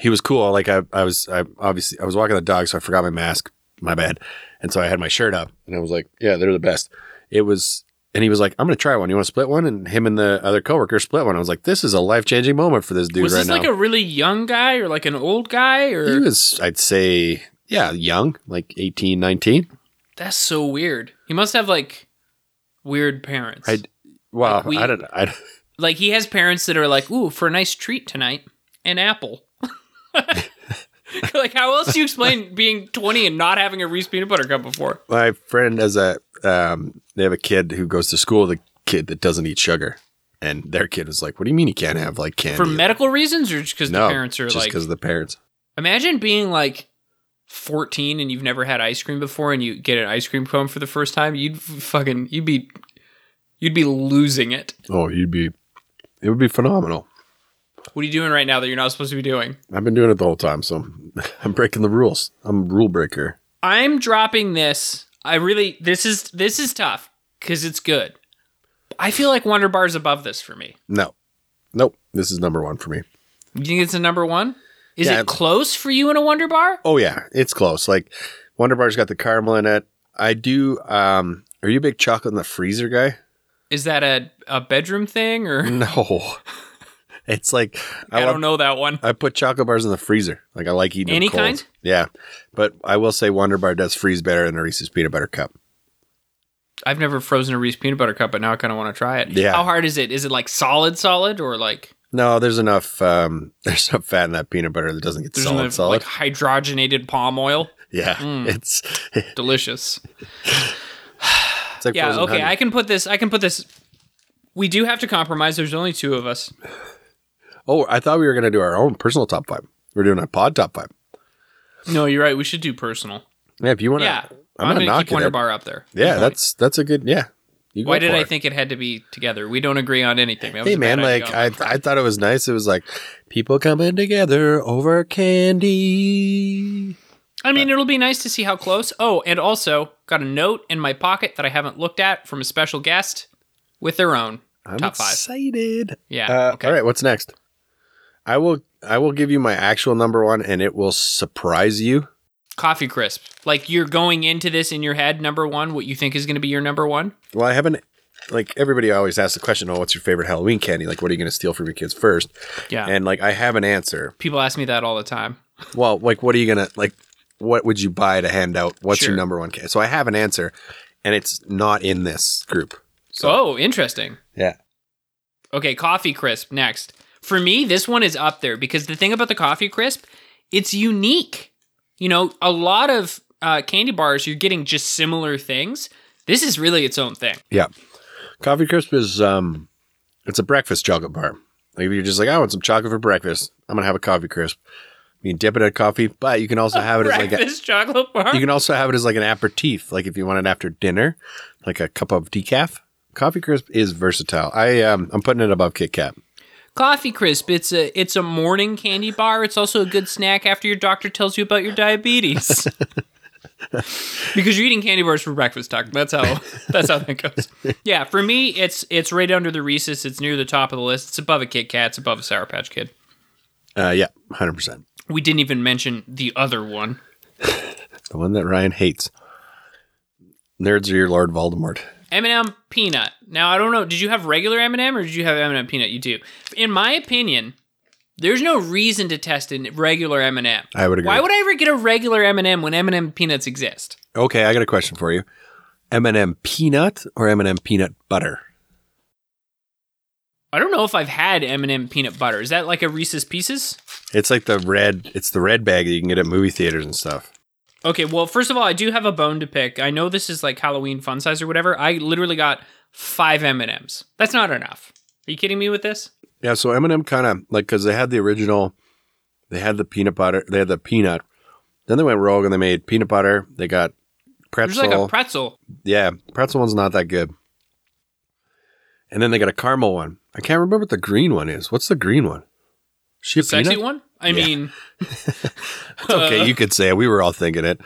He was cool. Like I, I was, I obviously I was walking the dog, so I forgot my mask. My bad. And so I had my shirt up, and I was like, "Yeah, they're the best." It was. And he was like, I'm going to try one. You want to split one? And him and the other coworker split one. I was like, this is a life changing moment for this dude was right this now. like a really young guy or like an old guy or He was, I'd say, yeah, young, like 18, 19. that's so weird. He must have like weird parents. I, well, Like we- I don't, I, like he has parents that are like, "Ooh, for a nice treat tonight, an apple." like how else do you explain being 20 and not having a Reese peanut butter cup before? my friend has a, um, they have a kid who goes to school with a kid that doesn't eat sugar. And their kid was like, what do you mean he can't have like candy? For medical reasons or just cuz no, the parents are just like because of the parents. Imagine being like 14 and you've never had ice cream before and you get an ice cream cone for the first time. You'd fucking you'd be you'd be losing it. Oh, you'd be, it would be phenomenal. What are you doing right now that you're not supposed to be doing? I've been doing it the whole time. So I'm breaking the rules. I'm a rule breaker. I'm dropping this. I really this is this is tough cuz it's good. I feel like Wunderbar is above this for me. No, nope. This is number one for me. You think it's a number 1? Is Yeah. it close for you in a Wunderbar? Oh yeah, it's close. Like Wunderbar's got the caramel in it. I do. Um, are you a big chocolate in the freezer guy? Is that a a bedroom thing or No. it's like I, I, don't know that one. I put chocolate bars in the freezer. Like I like eating Any cold. kind? Yeah, but I will say Wunderbar does freeze better than a Reese's peanut butter cup. I've never frozen a Reese peanut butter cup, but now I kind of want to try it. Yeah. How hard is it? Is it like solid, solid, or like No, there's enough. Um, there's enough fat in that peanut butter that doesn't get there's solid. enough, solid. like hydrogenated palm oil? yeah, Mm. it's Delicious. it's like Yeah. Okay. honey. I can put this. I can put this. We do have to compromise. There's only two of us. Oh, I thought we were gonna do our own personal top five. We're doing a pod top five. No, you're right. We should do personal. Yeah, if you want to. Yeah. I'm, I'm, not gonna keep Wonder it. Bar up there. Yeah, Good point. that's that's a good. Yeah. You Why did I it. think it had to be together? We don't agree on anything. That Hey man, like I. I thought it was nice. It was like people coming together over candy. I mean, it'll be nice to see how close. Oh, and also got a note in my pocket that I haven't looked at from a special guest with their own I'm top five. excited. Yeah. Uh, okay. All right, what's next? I will I will give you my actual number one, and it will surprise you. Coffee crisp. Like you're going into this in your head, number one, what you think is going to be your number one. Well, I haven't. Like everybody always asks the question, "Oh, what's your favorite Halloween candy? Like, what are you going to steal from your kids first? Yeah. And like, I have an answer. People ask me that all the time. Well, like, what are you gonna like? What would you buy to hand out? What's Sure. your number one candy? So I have an answer, and it's not in this group. So oh, interesting. yeah, Okay, coffee crisp next. For me, this one is up there because the thing about the coffee crisp, it's unique. You know, a lot of uh, candy bars, you're getting just similar things. This is really its own thing. yeah. Coffee crisp is um, it's a breakfast chocolate bar. Like if you're just like, I want some chocolate for breakfast, I'm gonna have a coffee crisp. You can dip it in coffee, but you can also have it as like a, Breakfast chocolate bar. You can also have it as like an aperitif, like if you want it after dinner, like a cup of decaf. Coffee crisp is versatile. I um I'm putting it above Kit Kat. Coffee crisp. It's a it's a morning candy bar. It's also a good snack after your doctor tells you about your diabetes. because you're eating candy bars for breakfast, Doc. That's how that's how that goes. Yeah, for me, it's it's right under the Reese's. It's near the top of the list. It's above a Kit Kat. It's above a Sour Patch Kid. Uh yeah, hundred percent. We didn't even mention the other one. The one that Ryan hates. Nerds are your Lord Voldemort. M&M peanut. Now I don't know. Did you have regular M&M or did you have M&M peanut? You do. In my opinion, there's no reason to test a regular M&M. I would agree. Why would I ever get a regular M&M when M&M peanuts exist? okay, I got a question for you. M&M peanut or M&M peanut butter? I don't know if I've had M&M peanut butter. Is that like a Reese's Pieces? It's like the red. It's the red bag that you can get at movie theaters and stuff. Okay, well, first of all, I do have a bone to pick. I know this is like Halloween fun size or whatever. I literally got five M and M's. That's not enough. Are you kidding me with this? Yeah, so M&M kind of like because they had the original, they had the peanut butter, they had the peanut. Then they went rogue and they made peanut butter. They got pretzel. There's like a pretzel. yeah, pretzel one's not that good. And then they got a caramel one. I can't remember what the green one is. What's the green one? She a The sexy one? I Yeah. mean, okay, you could say it. We were all thinking it.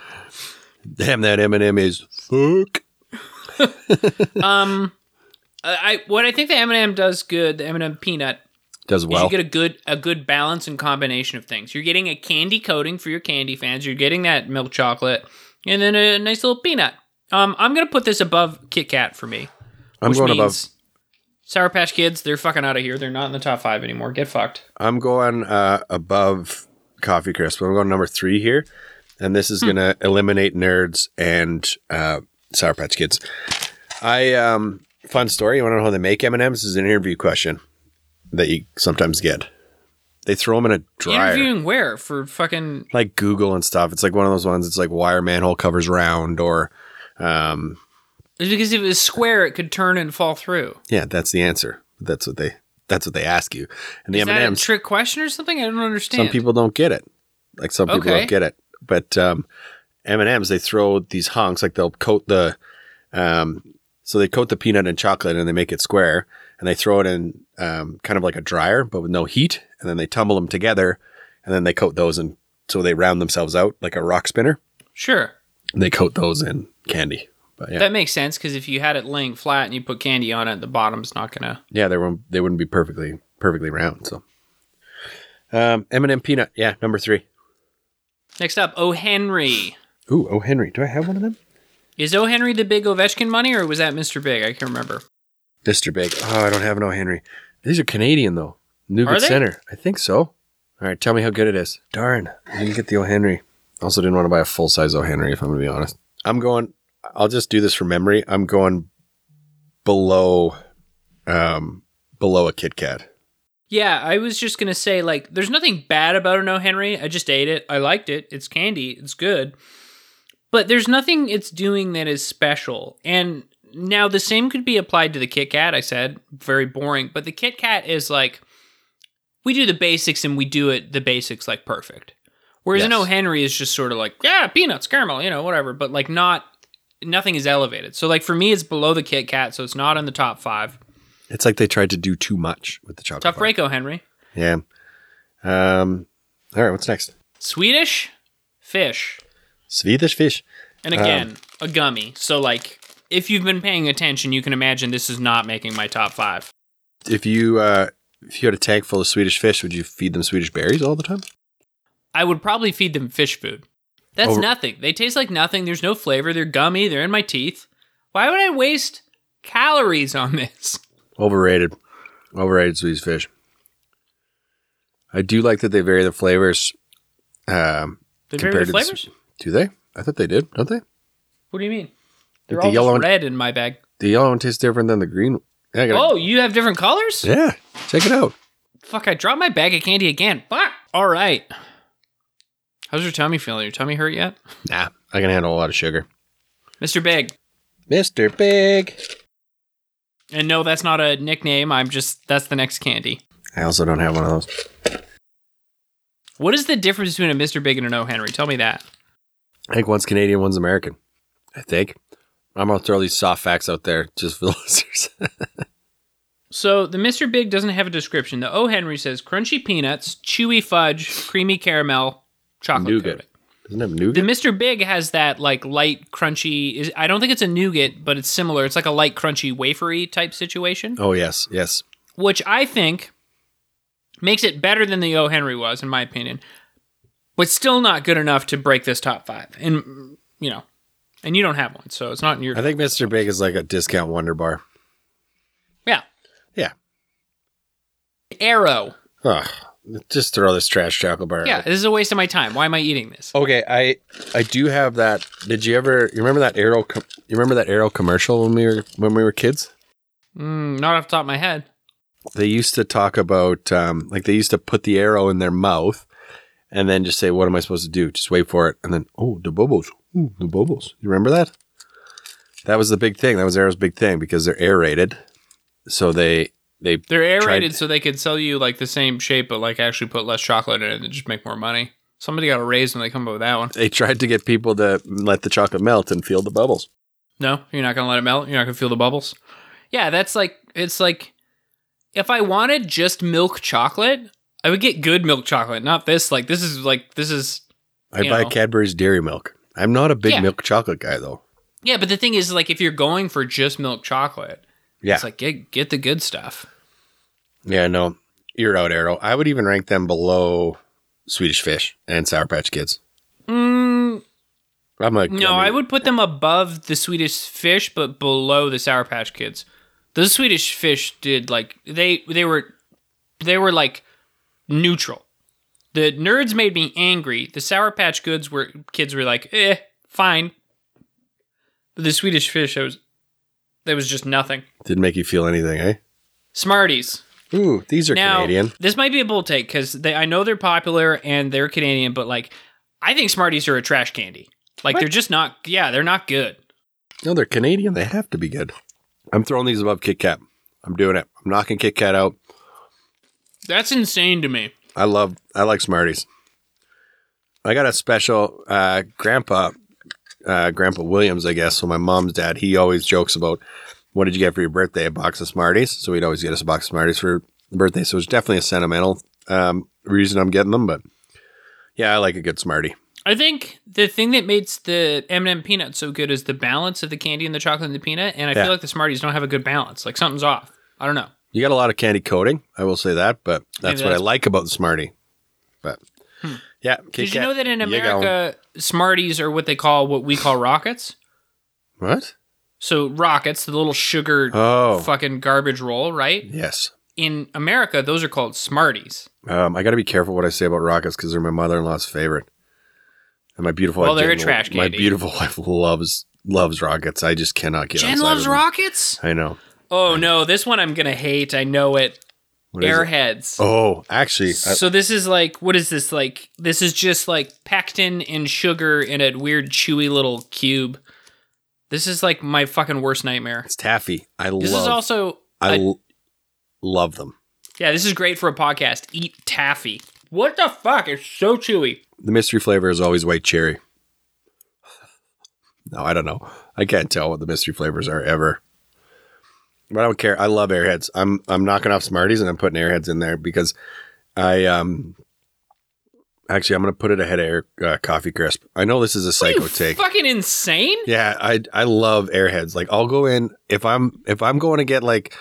Damn, that M&M is fuck. um, I what I think the M&M does good, the M&M peanut, Does well. you get a good a good balance and combination of things. You're getting a candy coating for your candy fans. You're getting that milk chocolate, and then a nice little peanut. Um, I'm gonna put this above Kit Kat for me. I'm going above. Sour Patch Kids, they're fucking out of here. They're not in the top five anymore. Get fucked. I'm going uh, above Coffee Crisp. I'm going number three here, and this is Hmm. going to eliminate nerds and uh, Sour Patch Kids. I um, fun story. You want to know how they make M and M's? This is an interview question that you sometimes get. They throw them in a dryer, Interviewing where for fucking like Google and stuff. It's like one of those ones. It's like why are manhole covers round or. Um, It's because if it was square, it could turn and fall through. yeah, that's the answer. That's what they. That's what they ask you. And the Is M that and a M's. trick question or something? I don't understand. Some people don't get it. Like some people Okay. don't get it. But um, M and M's they throw these hunks like they'll coat the, um, so they coat the peanut in chocolate and they make it square and they throw it in um, kind of like a dryer but with no heat and then they tumble them together and then they coat those in so they round themselves out like a rock spinner. Sure. And they coat those in candy. But yeah, That makes sense because if you had it laying flat and you put candy on it, the bottom's not gonna. yeah, they won't they wouldn't be perfectly perfectly round. So um, M and M peanut, yeah, number three. Next up, O. Henry. Ooh, oh Henry, do I have one of them? Is O. Henry the big Ovechkin money or was that Mr. Big? I can't remember. Mr. Big. Oh, I don't have no Henry. These are Canadian though. They? Center. I think so. All right, tell me how good it is. Darn, I didn't get the O Henry. Also, didn't want to buy a full size O Henry. If I'm going to be honest, I'm going. I'll just do this from memory. I'm going below, um, below a Kit Kat. Yeah, I was just gonna say like, there's nothing bad about an O. Henry. I just ate it. I liked it. It's candy. It's good. But there's nothing it's doing that is special. And now the same could be applied to the Kit Kat. I said very boring, but the Kit Kat is like, we do the basics and we do it the basics like perfect. Whereas an Yes. O. Henry is just sort of like, yeah, peanuts, caramel, you know, whatever, but like not nothing is elevated. So like for me, it's below the Kit Kat, so it's not in the top five. It's like they tried to do too much with the chocolate. Tough bar. break, O. Henry. Yeah. Um. All right. What's next? Swedish fish. Swedish fish. And again, a gummy. So like if you've been paying attention, you can imagine this is not making my top five. If you uh, if you had a tank full of Swedish fish, would you feed them Swedish berries all the time? I would probably feed them fish food. That's Over- nothing. They taste like nothing. There's no flavor. They're gummy. They're in my teeth. Why would I waste calories on this? Overrated. Overrated Swedish fish. I do like that they vary the flavors. Um, The favorite to the flavors? do they? I thought they did, don't they? What do you mean? They're the all yellow red in my bag. The yellow one tastes different than the green. Gotta- Oh, you have different colors? yeah. Check it out. Fuck, I dropped my bag of candy again. Fuck. All right. How's your tummy feeling? Your tummy hurt yet? Nah, I can handle a lot of sugar. Mr. Big. Mr. Big. And no, that's not a nickname. I'm just, that's the next candy. I also don't have one of those. What is the difference between a Mr. Big and an O. Henry? Tell me that. I think one's Canadian, one's American. I think. I'm gonna throw these soft facts out there just for the listeners. So the Mr. Big doesn't have a description. The O. Henry says crunchy peanuts, chewy fudge, creamy caramel, chocolate Nougat. coating. It have The? Mr. Big has that like light crunchy. Is I don't think it's a nougat, but it's similar. It's like a light crunchy wafery type situation, oh yes, yes. which I think makes it better than the O. Henry was, in my opinion, but still not good enough to break this top five. And you know, and you don't have one, so it's not in your. I think Mr. Big is like a discount Wunderbar. yeah, Yeah. Arrow. Ugh, just throw this trash chocolate bar. Yeah, this is a waste of my time. Why am I eating this? Okay, I I do have that. Did you ever? You remember that Arrow? Com- you remember that Arrow commercial when we were when we were kids? Mm, not off the top of my head. They used to talk about um, like they used to put the arrow in their mouth, and then just say, "What am I supposed to do?" Just wait for it, and then oh, the bubbles, Ooh, the bubbles. You remember that? That was the big thing. That was Arrow's big thing because they're aerated. So they they They're aerated Tried- so they could sell you like the same shape, but like actually put less chocolate in it and just make more money. Somebody got a raise when they come up with that one. they tried to get people to let the chocolate melt and feel the bubbles. No, you're not gonna let it melt. You're not gonna feel the bubbles. Yeah, that's like it's like if I wanted just milk chocolate, I would get good milk chocolate, not this. Like this is like this is I buy know. Cadbury's Dairy Milk. I'm not a big Yeah. milk chocolate guy though. yeah. But the thing is, like, if you're going for just milk chocolate, Yeah. it's like get get the good stuff. Yeah, no. You're out, Arrow. I would even rank them below Swedish Fish and Sour Patch Kids. Mm, I'm like no, I would put them above the Swedish Fish, but below the Sour Patch Kids. The Swedish Fish did like they they were they were like neutral. The nerds made me angry. The Sour Patch Goods were kids were like, eh, fine. But the Swedish Fish, I was that was just nothing. Didn't make you feel anything, eh? Smarties. Ooh, these are Now, Canadian. this might be a bold take because I know they're popular and they're Canadian, but like I think Smarties are a trash candy. Like they're just not. Yeah, they're not good. No, they're Canadian. They have to be good. I'm throwing these above Kit Kat. I'm doing it. I'm knocking Kit Kat out. That's insane to me. I love I like Smarties. I got a special uh grandpa uh grandpa Williams, I guess. So my mom's dad, he always jokes about what did you get for your birthday? A box of Smarties. So he'd always get us a box of Smarties for birthday. So it's definitely a sentimental um reason I'm getting them, but yeah, I like a good Smartie. I think the thing that makes the M&M peanut so good is the balance of the candy and the chocolate and the peanut, and I Yeah. feel like the Smarties don't have a good balance. Like something's off. I don't know. You got a lot of candy coating, I will say that, but that's Maybe what I like about the Smartie. But yeah, Kit Did you know that in. America, Smarties are what they call what we call rockets? What? So rockets, the little sugar Oh, fucking garbage roll, right? yes. In America, those are called Smarties. Um, I got to be careful what I say about rockets because they're my mother-in-law's favorite, and my beautiful Well, wife, they're a Jen, trash My candy. beautiful wife loves loves rockets. I just cannot get. Jen loves rockets. I know. Oh no, this one I'm gonna hate. I know it. What is it? Airheads. Oh, actually, I, So this is like what is this like? This is just like pectin and sugar in a weird chewy little cube. This is like my fucking worst nightmare. it's taffy. I love. This is also I I- l- love them. yeah. This is great for a podcast. Eat taffy. What the fuck? It's so chewy. The mystery flavor is always white cherry. No, I don't know. I can't tell what the mystery flavors are ever. But I don't care. I love Airheads. I'm I'm knocking off Smarties and I'm putting Airheads in there because I um actually I'm gonna put it ahead of Air uh, Coffee Crisp. I know this is a psycho take. fucking insane? Yeah, I I love Airheads. Like I'll go in if I'm if I'm going to get like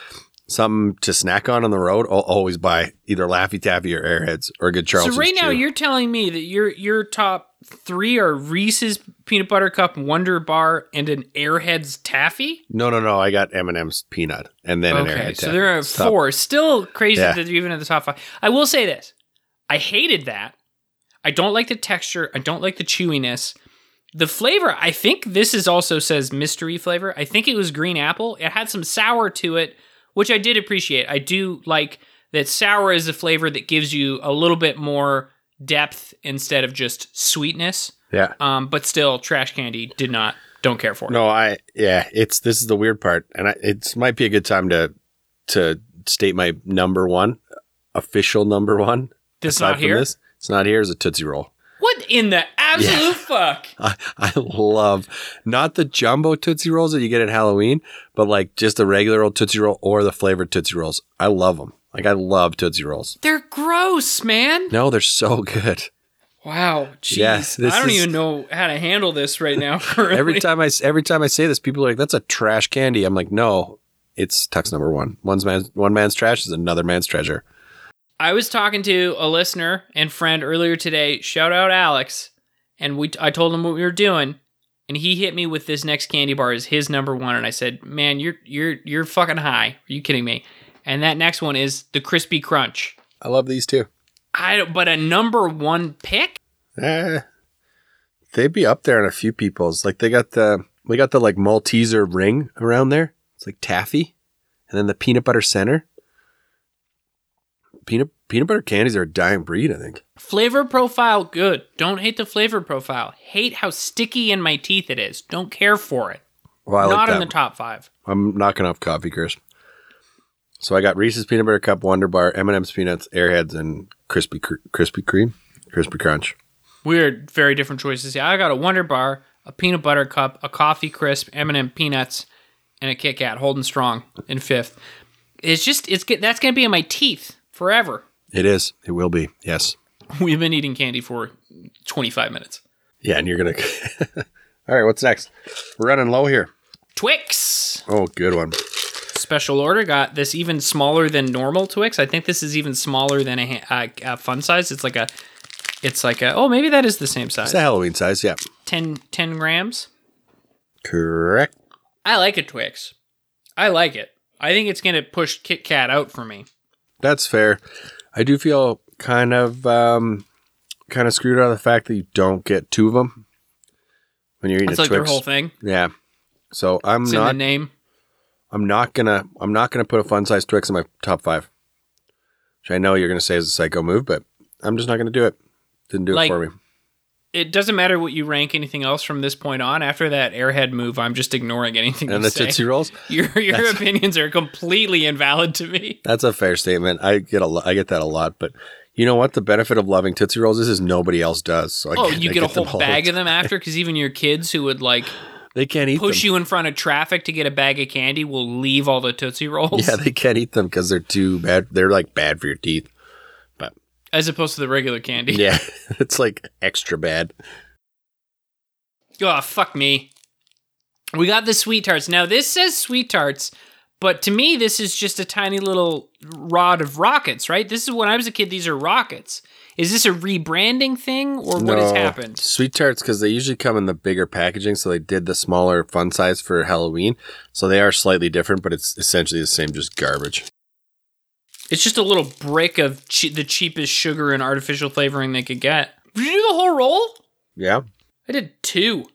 something to snack on on the road. I'll always buy either Laffy Taffy or Airheads or a good Charleston. so right now Chew. you're telling me that your your top three are Reese's peanut butter cup Wunderbar and an Airheads taffy. No, no, no. I got M and M's peanut, and then an Okay, airhead. so taffy. there are Stop. four. Still crazy Yeah. that they're even in the top five. I will say this: I hated that. I don't like the texture. I don't like the chewiness. The flavor, I think this is also says mystery flavor. I think it was green apple. It had some sour to it, which I did appreciate. I do like that sour is a flavor that gives you a little bit more depth instead of just sweetness. Yeah. Um, but still, trash candy did not. Don't care for it. No, I yeah. It's this is the weird part, and I, it might be a good time to to state my number one official number one. this not here. This, it's not here. Is a Tootsie Roll. What in the absolute fuck? I, I love not the jumbo Tootsie Rolls that you get at Halloween, but like just the regular old Tootsie Roll or the flavored Tootsie Rolls. I love them. Like I love Tootsie Rolls. They're gross, man. No, they're so good. Wow. Jeez. Yes, I don't is- even know how to handle this right now. Every time I every time I say this, people are like, "That's a trash candy." I'm like, "No, it's Tuck's number one. One's man, one man's trash is another man's treasure." I was talking to a listener and friend earlier today. Shout out Alex, and we I told him what we were doing, and he hit me with this next candy bar as his number one, and I said, "Man, you're you're you're fucking high. Are you kidding me?" And that next one is the crispy crunch. I love these too. I but a number one pick. Eh, they'd be up there on a few people's. Like they got the they got the like Malteser ring around there. It's like taffy, and then the peanut butter center. Peanut peanut butter candies are a dying breed. I think. Flavor profile good. Don't hate the flavor profile. Hate how sticky in my teeth it is. Don't care for it. Well, I like Not in the top five. I'm knocking off Coffee Crisp. So I got Reese's Peanut Butter Cup, Wunderbar, M&M's Peanuts, Airheads, and Crispy Cr- Crispy Cream, Crispy Crunch. Weird, very different choices. Yeah, I got a Wunderbar, a peanut butter cup, a coffee crisp, M&M peanuts, and a Kit Kat, holding strong in fifth. It's just it's that's gonna be in my teeth forever. It is. It will be. Yes. We've been eating candy for 25 minutes. Yeah, and you're gonna. All right. What's next? We're running low here. Twix Oh, good one. special order got this even smaller than normal Twix. I think this is even smaller than a, a, a fun size. It's like a, it's like a. Oh, maybe that is the same size. It's a Halloween size. Yeah. 10, 10 grams. Correct. I like a Twix. I like it. I think it's gonna push Kit Kat out for me. That's fair. I do feel kind of um, kind of screwed out of the fact that you don't get two of them when you're eating That's a like their Twix. whole thing. Yeah. So I'm It's in the not. name. I'm not gonna. I'm not gonna put a fun size Twix in my top five. Which I know you're gonna say is a psycho move, but I'm just not gonna do it. Didn't do Like, it for me. It doesn't matter what you rank anything else from this point on. After that Airhead move, I'm just ignoring anything And the say. Tootsie Rolls. Your your That's- opinions are completely invalid to me. That's a fair statement. I get a. I get that a lot, but you know what? The benefit of loving Tootsie Rolls is, is nobody else does. So I Oh, get, you get a whole bag of them after because even your kids who would like They can't eat push them. you in front of traffic to get a bag of candy will leave all the Tootsie Rolls. Yeah, they can't eat them because they're too bad. They're like bad for your teeth. As opposed to the regular candy. Yeah, it's like extra bad. Oh, fuck me. We got the sweet tarts. Now, this says sweet tarts, but to me, this is just a tiny little rod of rockets, right? This is when I was a kid, these are rockets. Is this a rebranding thing or what has happened? Sweet tarts because they usually come in the bigger packaging, so they did the smaller fun size for Halloween. So they are slightly different, but it's essentially the same, just garbage. It's just a little brick of che- the cheapest sugar and artificial flavoring they could get. Did you do the whole roll? Yeah. I did two.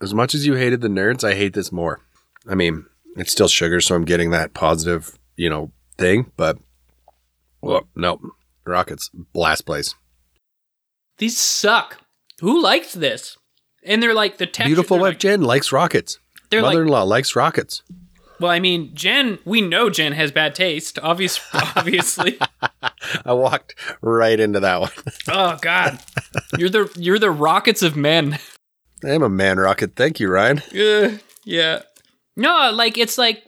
As much as you hated the nerds, I hate this more. I mean, it's still sugar, so I'm getting that positive, you know, thing. But well, no, rockets blast place. These suck. Who likes this? And they're like the texture. Beautiful wife like, Jen likes rockets. they're Mother-in-law likes rockets. Well, I mean, Jen, we know Jen has bad taste, obvious, obviously. I walked right into that one. oh God, you're the you're the rockets of men. I am a man rocket. Thank you, Ryan. Yeah, yeah. No, like it's like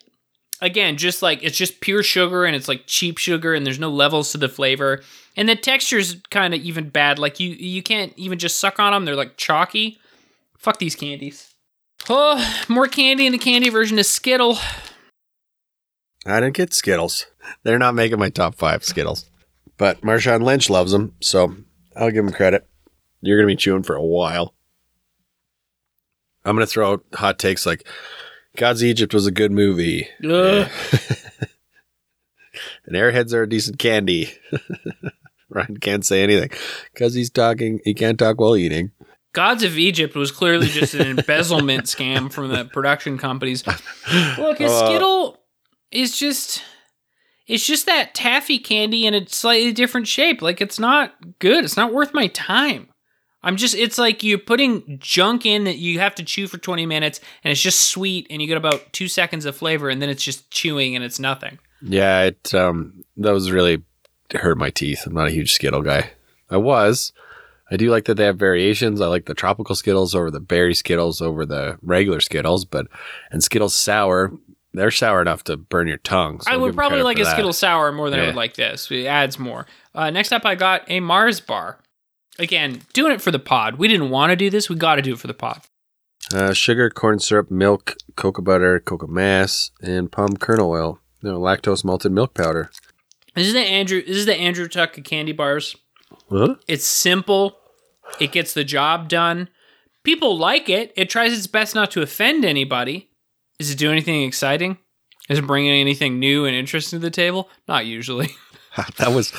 again, just like it's just pure sugar and it's like cheap sugar and there's no levels to the flavor and the texture's kind of even bad. Like you you can't even just suck on them; they're like chalky. Fuck these candies. Oh, more candy in the candy version of Skittle. I didn't get Skittles. They're not making my top five Skittles. But Marshawn Lynch loves them, so I'll give him credit. You're going to be chewing for a while. I'm going to throw out hot takes like God's Egypt was a good movie. And Airheads are a decent candy. Ryan can't say anything because he's talking. He can't talk while eating. Gods of Egypt was clearly just an embezzlement scam from the production companies. Look, a Uh, Skittle is just it's just that taffy candy in a slightly different shape. Like it's not good. It's not worth my time. I'm just it's like you're putting junk in that you have to chew for 20 minutes and it's just sweet and you get about 2 seconds of flavor and then it's just chewing and it's nothing. Yeah, it um that was really hurt my teeth. I'm not a huge Skittle guy. I was. I do like that they have variations. I like the tropical Skittles over the berry Skittles over the regular Skittles, but and Skittles sour, they're sour enough to burn your tongue. so I would probably like a that. Skittle sour more than I would like this. It adds more. Uh, next up, I got a Mars bar. Again, doing it for the pod. We didn't want to do this. We got to do it for the pod. Uh, sugar, corn syrup, milk, cocoa butter, cocoa mass, and palm kernel oil. No, lactose malted milk powder. This is the Andrew. This is the Andrew Tuck candy bars. Huh? It's simple. It gets the job done. People like it. It tries its best not to offend anybody. Does it do anything exciting? Is it bringing anything new and interesting to the table? Not usually. that was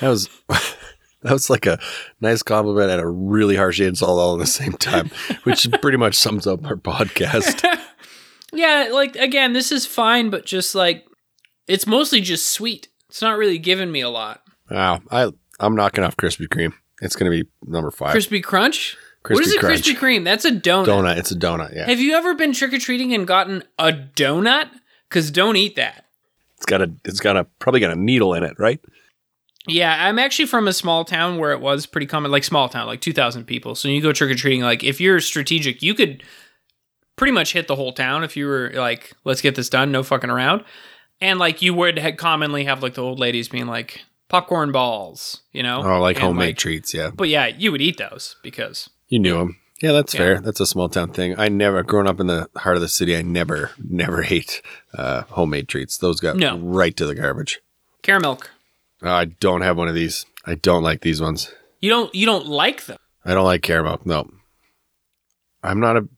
that was that was like a nice compliment and a really harsh insult all at the same time, which pretty much sums up our podcast. yeah, like again, this is fine, but just like it's mostly just sweet. It's not really giving me a lot. Wow, I I'm knocking off Krispy Kreme. It's gonna be number five. Crispy Crunch. Krispy what is a Crunch. Krispy Kreme? That's a donut. donut. It's a donut. Yeah, Have you ever been trick or treating and gotten a donut? Because don't eat that. it's got a it's got a probably got a needle in it, right? Yeah, I'm actually from a small town where it was pretty common, like small town, like 2,000 people. So you go trick or treating, like if you're strategic, you could pretty much hit the whole town if you were like, let's get this done, no fucking around. And like you would commonly have like the old ladies being like popcorn balls, you know? Oh, like And, homemade treats. Yeah, But yeah, you would eat those because you knew them. Yeah, that's Yeah. fair. That's a small town thing. I never, growing up in the heart of the city, I never, never ate uh, homemade treats. Those got No. right to the garbage. caramel. Oh, I don't have one of these. I don't like these ones. You don't you don't like them. I don't like caramel. No, I'm not a.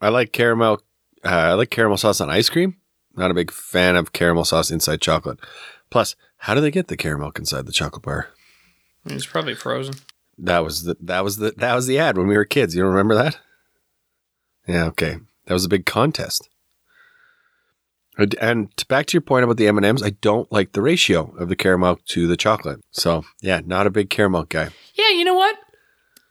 I like caramel. Uh, I like caramel sauce on ice cream. Not a big fan of caramel sauce inside chocolate. Plus, how do they get the caramel inside the chocolate bar? It's probably frozen. That was the that was the that was the ad when we were kids. You don't remember that? Yeah, okay. That was a big contest. And- back to your point about the M and M's, I don't like the ratio of the caramel to the chocolate. So yeah, not a big caramel guy. Yeah, you know what?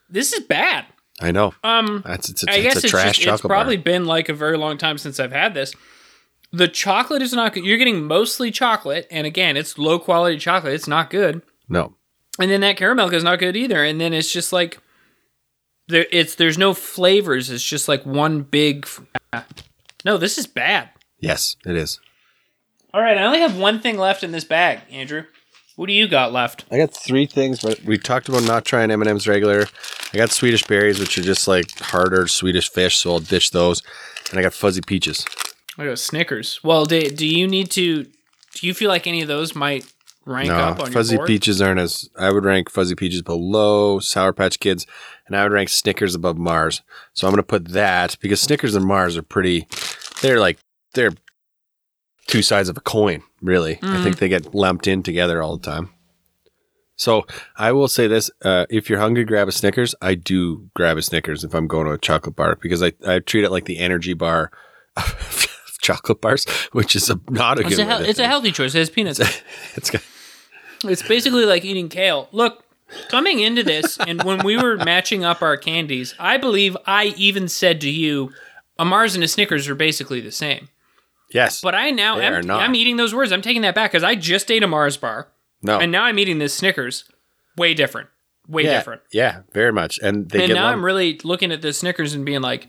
This is bad. I know. Um That's it's a, I it's guess a it's trash just, it's probably bar. been like a very long time since I've had this. The chocolate is not good. You're getting mostly chocolate, and again, it's low quality chocolate. It's not good. No, And then that caramel is not good either. And then it's just like there it's there's no flavors. It's just like one big f- No, this is bad. yes, it is. All right, I only have one thing left in this bag, Andrew. What do you got left? I got three things, but we talked about not trying M and M's regular. I got Swedish berries, which are just like harder Swedish fish, so I'll ditch those. And I got fuzzy peaches. I got Snickers. Well, do, do you need to do you feel like any of those might rank No, up on fuzzy your board? No, Fuzzy Peaches aren't as. I would rank fuzzy peaches below Sour Patch Kids, and I would rank Snickers above Mars. So I'm going to put that because Snickers and Mars are pretty. They're like they're two sides of a coin, really. I Mm. think they get lumped in together all the time. So I will say this: uh, if you're hungry, grab a Snickers. I do grab a Snickers if I'm going to a chocolate bar because I, I treat it like the energy bar of chocolate bars, which is a, not a It's good. a, hel- it's a healthy choice. It has peanuts. It's got- It's basically like eating kale. Look, coming into this, and when we were matching up our candies, I believe I even said to you, a Mars and a Snickers are basically the same. yes, But I now am. I'm eating those words. I'm taking that back because I just ate a Mars bar, no, and now I'm eating this Snickers. Way different. Way yeah, different. Yeah, very much. And they and now I'm really looking at the Snickers and being like,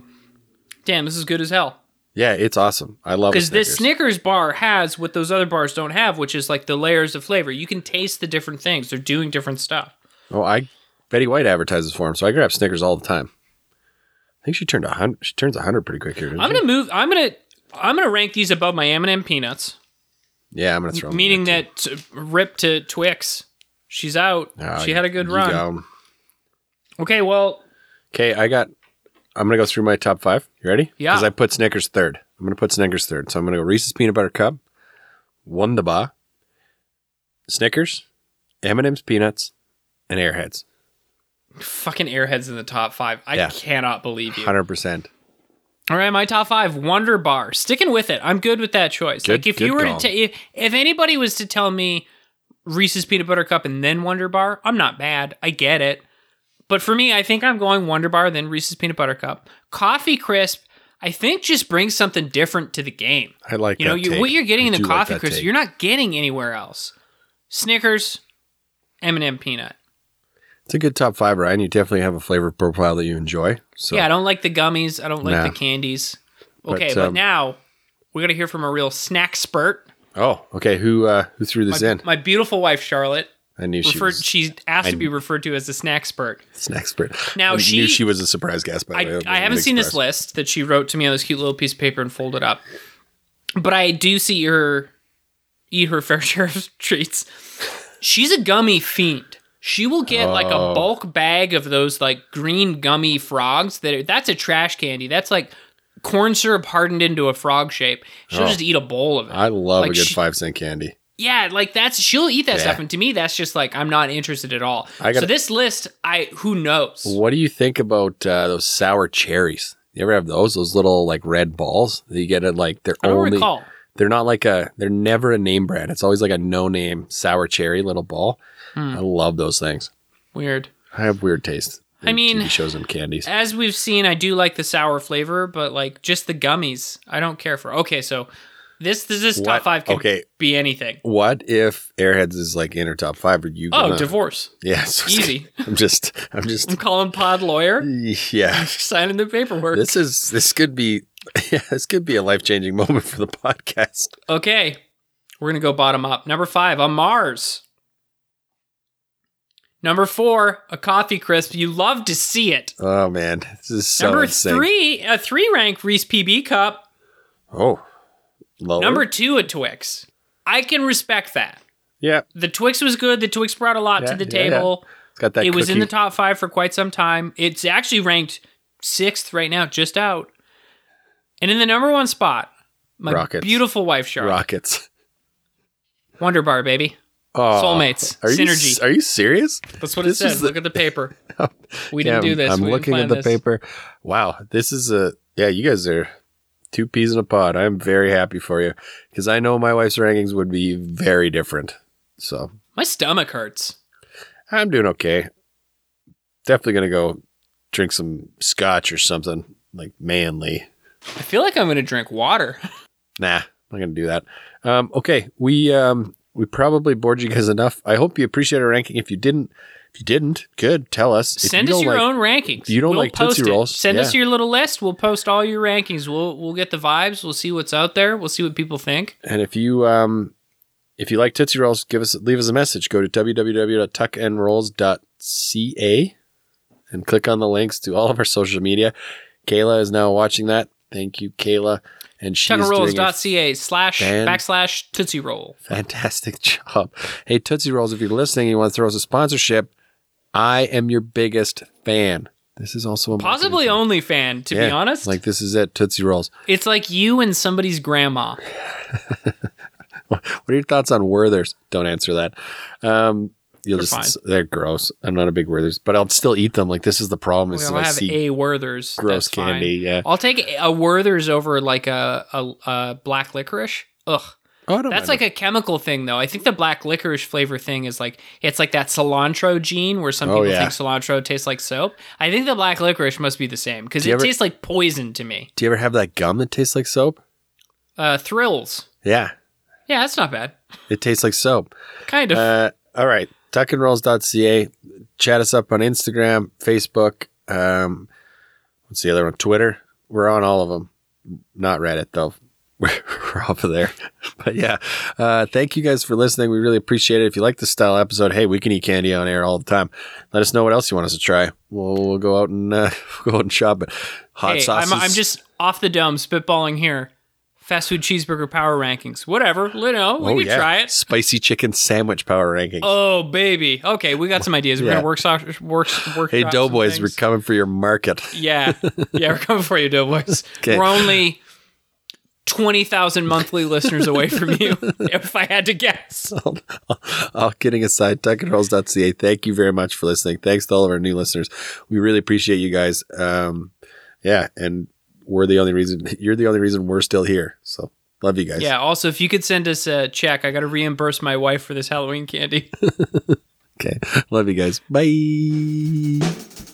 damn, this is good as hell. Yeah, it's awesome. I love Because this Snickers bar has what those other bars don't have, which is like the layers of flavor. You can taste the different things. They're doing different stuff. Oh, I Betty White advertises for him, so I grab Snickers all the time. I think she turned a hundred. She turns a hundred pretty quick here. I'm gonna move. I'm gonna. I'm gonna rank these above my M&M peanuts, Yeah, I'm gonna throw. meaning too. that Rip to Twix. She's out. Ah, she had a good run. Okay, well, Okay, I got. I'm gonna go through my top five. You ready? Yeah. Because I put Snickers third. I'm gonna put Snickers third. So I'm gonna go Reese's peanut butter cup, Wunderbar, Snickers, M&M's peanuts, and Airheads. fucking Airheads in the top five. I Yeah. cannot believe you. Hundred percent. All right, my top five: Wunderbar. Sticking with it. I'm good with that choice. Good- like if you were call. to, ta- if, if anybody was to tell me Reese's peanut butter cup and then Wunderbar, I'm not bad. I get it. But for me, I think I'm going Wunderbar then Reese's peanut butter cup. Coffee crisp. I think just brings something different to the game. I like You know, you, what you're getting I in the do like coffee crisp, take. you're not getting anywhere else. Snickers, M&M peanut. It's a good top five, Ryan. You definitely have a flavor profile that you enjoy. So Yeah, I don't like the gummies. I don't like Nah. the candies. Okay, but, um, now we're gonna hear from a real snack spurt. Oh, okay. Who uh who threw this My, in? my beautiful wife Charlotte I knew she referred. was She asked I- to be referred to as the snack spurt. Snack expert. Now I she- knew she was a surprise guest. By the way. I, haven't seen this list that she wrote to me on this cute little piece of paper and folded up, but I do see her eat her fair share of treats. She's a gummy fiend. She will get like a Oh. bulk bag of those like green gummy frogs. That are, that's a trash candy. That's like corn syrup hardened into a frog shape. She'll Oh. just eat a bowl of it. I love Like a good she- five cent candy. Yeah, like that's she'll eat that Yeah. stuff, and to me, that's just like I'm not interested at all. I gotta- so this list, I who knows? What do you think about uh, those sour cherries? You ever have those? Those little like red balls that you get at like they're only recall. they're not like a they're never a name brand. It's always like a no name sour cherry little ball. Hmm. I love those things. Weird. I have weird taste. I mean, TV shows and candies. As we've seen, I do like the sour flavor, but like just the gummies, I don't care for. Okay, so this this, this top five can Okay. be anything. What if Airheads is like in her top five? Are you? Oh, Gonna, divorce. Yeah, so- Easy. I'm just, I'm just, I'm calling Pod Lawyer, yeah. signing the paperwork. This is, this could be, yeah, this could be a life changing moment for the podcast. Okay, we're gonna go bottom up. Number five on Mars. Number four, a coffee crisp. You love to see it. Oh man, this is so Number insane. three, a three rank Reese PB cup. Oh, lower. Number two, a Twix. I can respect that. yeah, The Twix was good. The Twix brought a lot Yeah, to the yeah, yeah. table. it's got that. It was in the top five for quite some time. It's actually ranked sixth right now, just out. And in the number one spot, my Rockets. beautiful wife Charlotte. rockets. Wunderbar, baby. Oh, Soulmates. Are you, Synergy. Are you serious? That's what This it says. Look at the paper. We didn't do this. I'm We looking at the this. paper. Wow, this is a yeah. You guys are two peas in a pod. I'm very happy for you because I know my wife's rankings would be very different. So My stomach hurts. I'm doing okay. Definitely gonna go drink some scotch or something like manly. I feel like I'm going to drink water. Nah, I'm not gonna do that. Um, okay, we um, we probably bored you guys enough. I hope you appreciate our ranking. If you didn't, if you didn't, good. Tell us. If Send you us your like- own rankings. you don't we'll like post Tootsie it. Rolls, Send us your little list. We'll post all your rankings. We'll we'll get the vibes. We'll see what's out there. We'll see what people think. And if you um if you like Tootsie Rolls, give us leave us a message. Go to www.tuckandrolls.ca and click on the links to all of our social media. Kayla is now watching that. Thank you, Kayla. And she's doing slash fan- backslash Tootsie Roll. fantastic job. Hey, Tootsie Rolls, if you're listening and you want to throw us a sponsorship, I am your biggest fan. This is also a Possibly only fan, to be honest. Like this is it, Tootsie Rolls. it's like you and somebody's grandma. What are your thoughts on Werthers? Don't answer that. Um, you'll They're just they're gross. I'm not a big Werthers, but I'll still eat them. Like this is the problem. Is We'll I have see a Werther's. gross That's fine. candy. Yeah. I'll take a Werther's over like a, a, a black licorice. Ugh. Oh, That's like a chemical thing, though. I think the black licorice flavor thing is like it's like that cilantro gene where some Oh, people yeah. think cilantro tastes like soap. I think the black licorice must be the same because it ever- tastes like poison to me. Do you ever have that gum that tastes like soap? Uh, thrills. Yeah, Yeah, that's not bad. it tastes like soap. Kind of. Uh, all right, tuckandrolls.ca. Chat us up on Instagram, Facebook. Um, what's the other one? Twitter. We're on all of them. Not Reddit though. We're, we're off of there. But yeah, uh, thank you guys for listening. We really appreciate it. If you like this style episode, hey, we can eat candy on air all the time. Let us know what else you want us to try. We'll, we'll go out and uh, go out and shop it. Hot hey, sauces. I'm, I'm just off the dome spitballing here. Fast food cheeseburger power rankings. Whatever. You know, we Oh, can yeah. try it. Spicy chicken sandwich power rankings. Oh baby. Okay, we got some ideas. We're Yeah. gonna work work work. hey, Doughboys, we're coming for your market. Yeah, yeah, we're coming for you, Doughboys. 'Kay. We're only twenty thousand monthly listeners away from you. If I had to guess. all kidding aside, tuckandrolls.ca. Thank you very much for listening. Thanks to all of our new listeners. We really appreciate you guys. Um, yeah, and we're the only reason you're the only reason we're still here. So love you guys. Yeah. Also, if you could send us a check, I got to reimburse my wife for this Halloween candy. Okay. Love you guys. Bye.